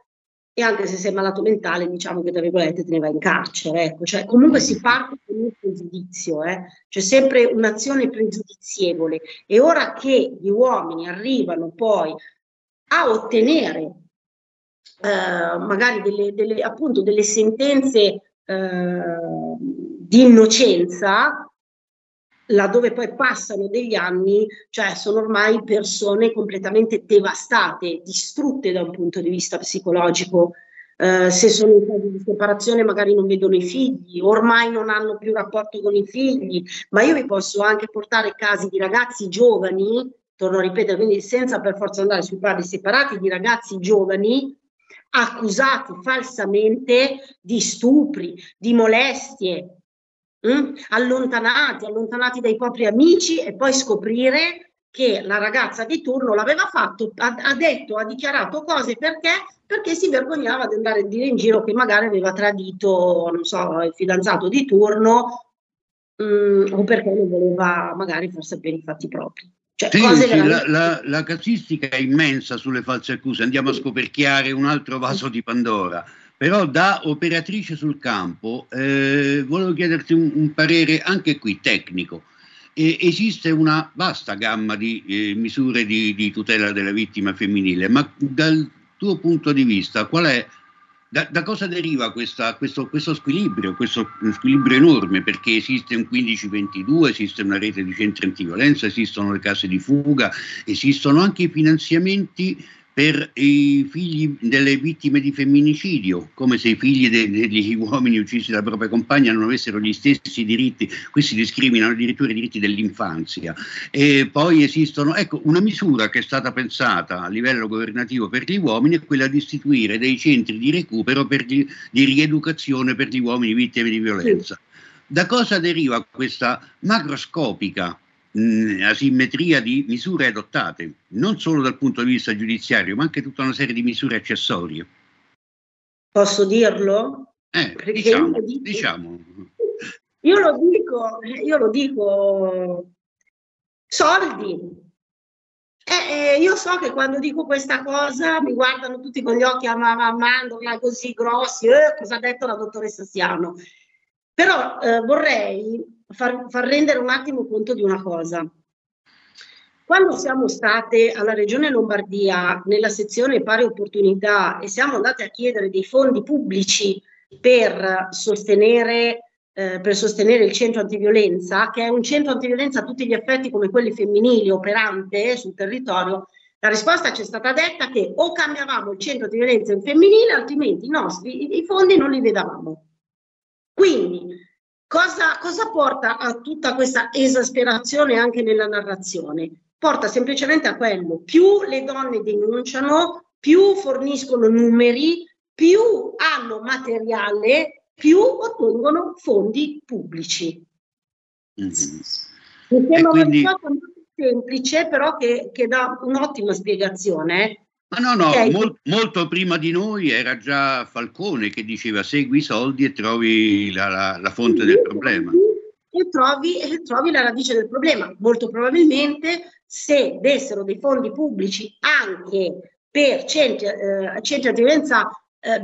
e anche se sei malato mentale, diciamo che tra virgolette te ne vai in carcere. Ecco. Cioè, comunque si parte con un pregiudizio, eh? c'è sempre un'azione pregiudizievole. E ora che gli uomini arrivano poi a ottenere eh, magari delle, delle, appunto delle sentenze eh, di innocenza, laddove poi passano degli anni, cioè sono ormai persone completamente devastate, distrutte da un punto di vista psicologico. Uh, se sono in caso di separazione magari non vedono i figli, ormai non hanno più rapporto con i figli, ma io vi posso anche portare casi di ragazzi giovani, torno a ripetere, quindi senza per forza andare sui padri separati, di ragazzi giovani accusati falsamente di stupri, di molestie, Mm? allontanati, allontanati dai propri amici e poi scoprire che la ragazza di turno l'aveva fatto, ha, ha, detto, ha dichiarato cose perché? Perché si vergognava di andare a dire in giro che magari aveva tradito, non so, il fidanzato di turno mh, mm, o perché non voleva magari far sapere i fatti propri. Cioè, sì, sì, veramente... la, la, la, casistica è immensa sulle false accuse, andiamo a scoperchiare un altro vaso di Pandora. Però da operatrice sul campo eh, volevo chiederti un, un, parere anche qui tecnico. E esiste una vasta gamma di eh, misure di, di, tutela della vittima femminile, ma dal tuo punto di vista qual è, da, da cosa deriva questa, questo, questo, squilibrio, questo squilibrio enorme? Perché esiste un 1522, esiste una rete di centri antiviolenza, esistono le case di fuga, esistono anche i finanziamenti per i figli delle vittime di femminicidio, come se i figli de- degli uomini uccisi dalla propria compagna non avessero gli stessi diritti, qui si discriminano addirittura i diritti dell'infanzia. E poi esistono, ecco, una misura che è stata pensata a livello governativo per gli uomini è quella di istituire dei centri di recupero gli, di rieducazione per gli uomini vittime di violenza. Da cosa deriva questa macroscopica asimmetria di misure adottate, non solo dal punto di vista giudiziario, ma anche tutta una serie di misure accessorie. Posso dirlo? Eh, diciamo, io, dico, diciamo. io lo dico, io lo dico, soldi. Eh, eh, io so che quando dico questa cosa mi guardano tutti con gli occhi a mandola così grossi, eh, cosa ha detto la dottoressa Siano. Però eh, vorrei far, far rendere un attimo conto di una cosa. Quando siamo state alla Regione Lombardia nella sezione pari opportunità e siamo andate a chiedere dei fondi pubblici per sostenere, eh, per sostenere il centro antiviolenza, che è un centro antiviolenza a tutti gli effetti come quelli femminili operante sul territorio, la risposta ci è stata detta che o cambiavamo il centro antiviolenza in femminile, altrimenti i nostri i fondi non li vedavamo. Quindi Cosa, cosa porta a tutta questa esasperazione anche nella narrazione? Porta semplicemente a quello, più le donne denunciano, più forniscono numeri, più hanno materiale, più ottengono fondi pubblici. Mm-hmm. Mi sembra quindi... una cosa molto semplice, però che, che dà un'ottima spiegazione. Ma no, no, okay. mol, molto prima di noi era già Falcone che diceva segui i soldi e trovi la, la, la fonte del problema. E trovi, e trovi la radice del problema. Molto probabilmente se dessero dei fondi pubblici anche per centri, eh, centri di violenza, eh,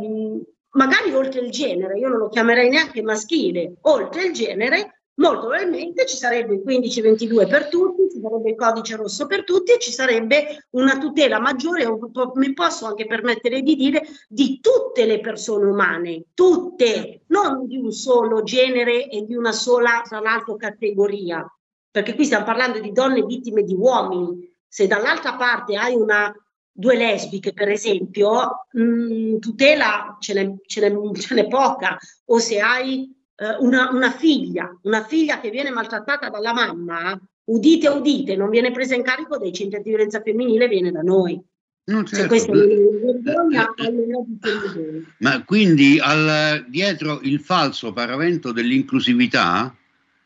magari oltre il genere, io non lo chiamerei neanche maschile, oltre il genere, molto probabilmente ci sarebbe il 1522 per tutti, ci sarebbe il codice rosso per tutti e ci sarebbe una tutela maggiore, mi posso anche permettere di dire, di tutte le persone umane, tutte, non di un solo genere e di una sola, tra l'altro, categoria, perché qui stiamo parlando di donne vittime di uomini. Se dall'altra parte hai una due lesbiche, per esempio, mh, mm, tutela ce n'è, ce, n'è, ce n'è poca, o se hai eh, una, una, figlia, una figlia che viene maltrattata dalla mamma, udite udite, non viene presa in carico dai centri di violenza femminile, viene da noi. No, certo. Cioè, vergogna, Ma quindi al, dietro il falso paravento dell'inclusività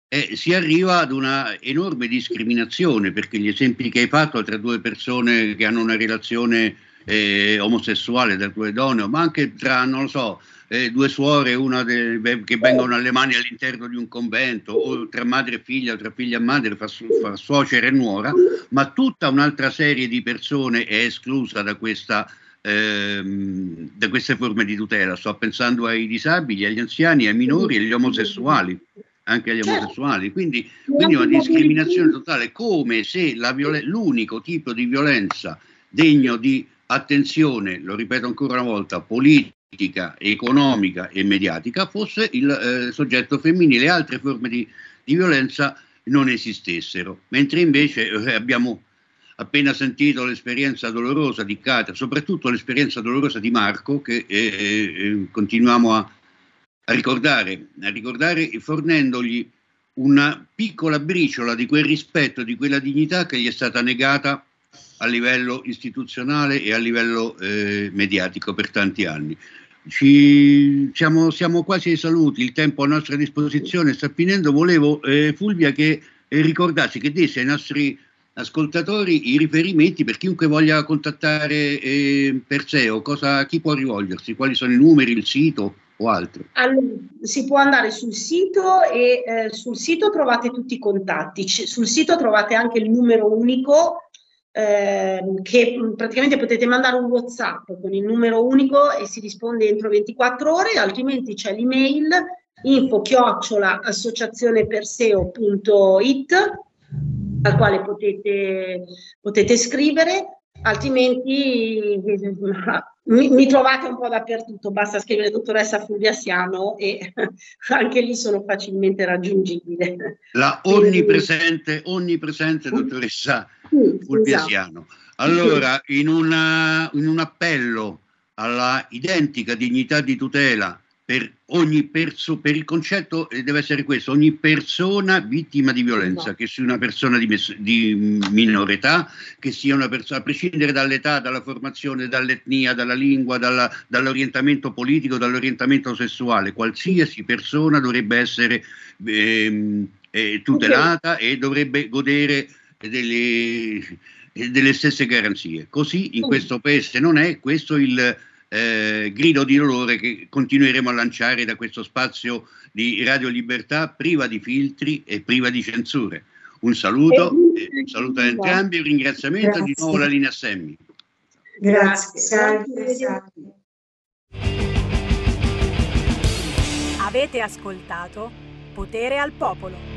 eh, si arriva ad una enorme discriminazione perché gli esempi che hai fatto tra due persone che hanno una relazione eh, omosessuale due donne, ma anche tra, non lo so, eh, due suore, una de, che vengono alle mani all'interno di un convento, o tra madre e figlia, o tra figlia e madre, fa, fa suocera e nuora, ma tutta un'altra serie di persone è esclusa da questa ehm, da queste forme di tutela. Sto pensando ai disabili, agli anziani, ai minori e agli omosessuali, anche agli certo. omosessuali. Quindi, quindi una discriminazione totale, come se violen- l'unico tipo di violenza degno di attenzione, lo ripeto ancora una volta, politica, economica e mediatica fosse il eh, soggetto femminile. Altre forme di, di violenza non esistessero, mentre invece eh, abbiamo appena sentito l'esperienza dolorosa di Katia, soprattutto l'esperienza dolorosa di Marco, che eh, eh, continuiamo a, a, ricordare, a ricordare fornendogli una piccola briciola di quel rispetto, di quella dignità che gli è stata negata a livello istituzionale e a livello eh, mediatico per tanti anni. Ci, siamo, siamo, quasi ai saluti, il tempo a nostra disposizione sta finendo. Volevo, eh, Fulvia, che eh, ricordassi, che desse ai nostri ascoltatori i riferimenti per chiunque voglia contattare eh, Perseo, cosa, chi può rivolgersi, quali sono i numeri, il sito o altro? Allora, si può andare sul sito e eh, sul sito trovate tutti i contatti, C- sul sito trovate anche il numero unico eh, che praticamente potete mandare un WhatsApp con il numero unico e si risponde entro 24 ore, altrimenti c'è l'email info chiocciola associazioneperseo.it al quale potete, potete scrivere, altrimenti mi, mi, trovate un po' dappertutto, basta scrivere dottoressa Fulvia Siano e anche lì sono facilmente raggiungibile. La onnipresente, onnipresente dottoressa Fulvia esatto. Siano. Allora, in, una, in un appello alla identica dignità di tutela per ogni perso, per il concetto eh, deve essere questo, ogni persona vittima di violenza, no. che sia una persona di, mes- di minore età, che sia una persona, a prescindere dall'età, dalla formazione, dall'etnia, dalla lingua, dalla, dall'orientamento politico, dall'orientamento sessuale, qualsiasi persona dovrebbe essere ehm, eh, tutelata okay. e dovrebbe godere delle, delle stesse garanzie. Così in questo paese non è, questo il eh, grido di dolore che continueremo a lanciare da questo spazio di Radio Libertà priva di filtri e priva di censure. Un saluto, eh, un saluto a entrambi, un ringraziamento Grazie. di nuovo la linea Semmi. Grazie. Salve. Avete ascoltato Potere al Popolo.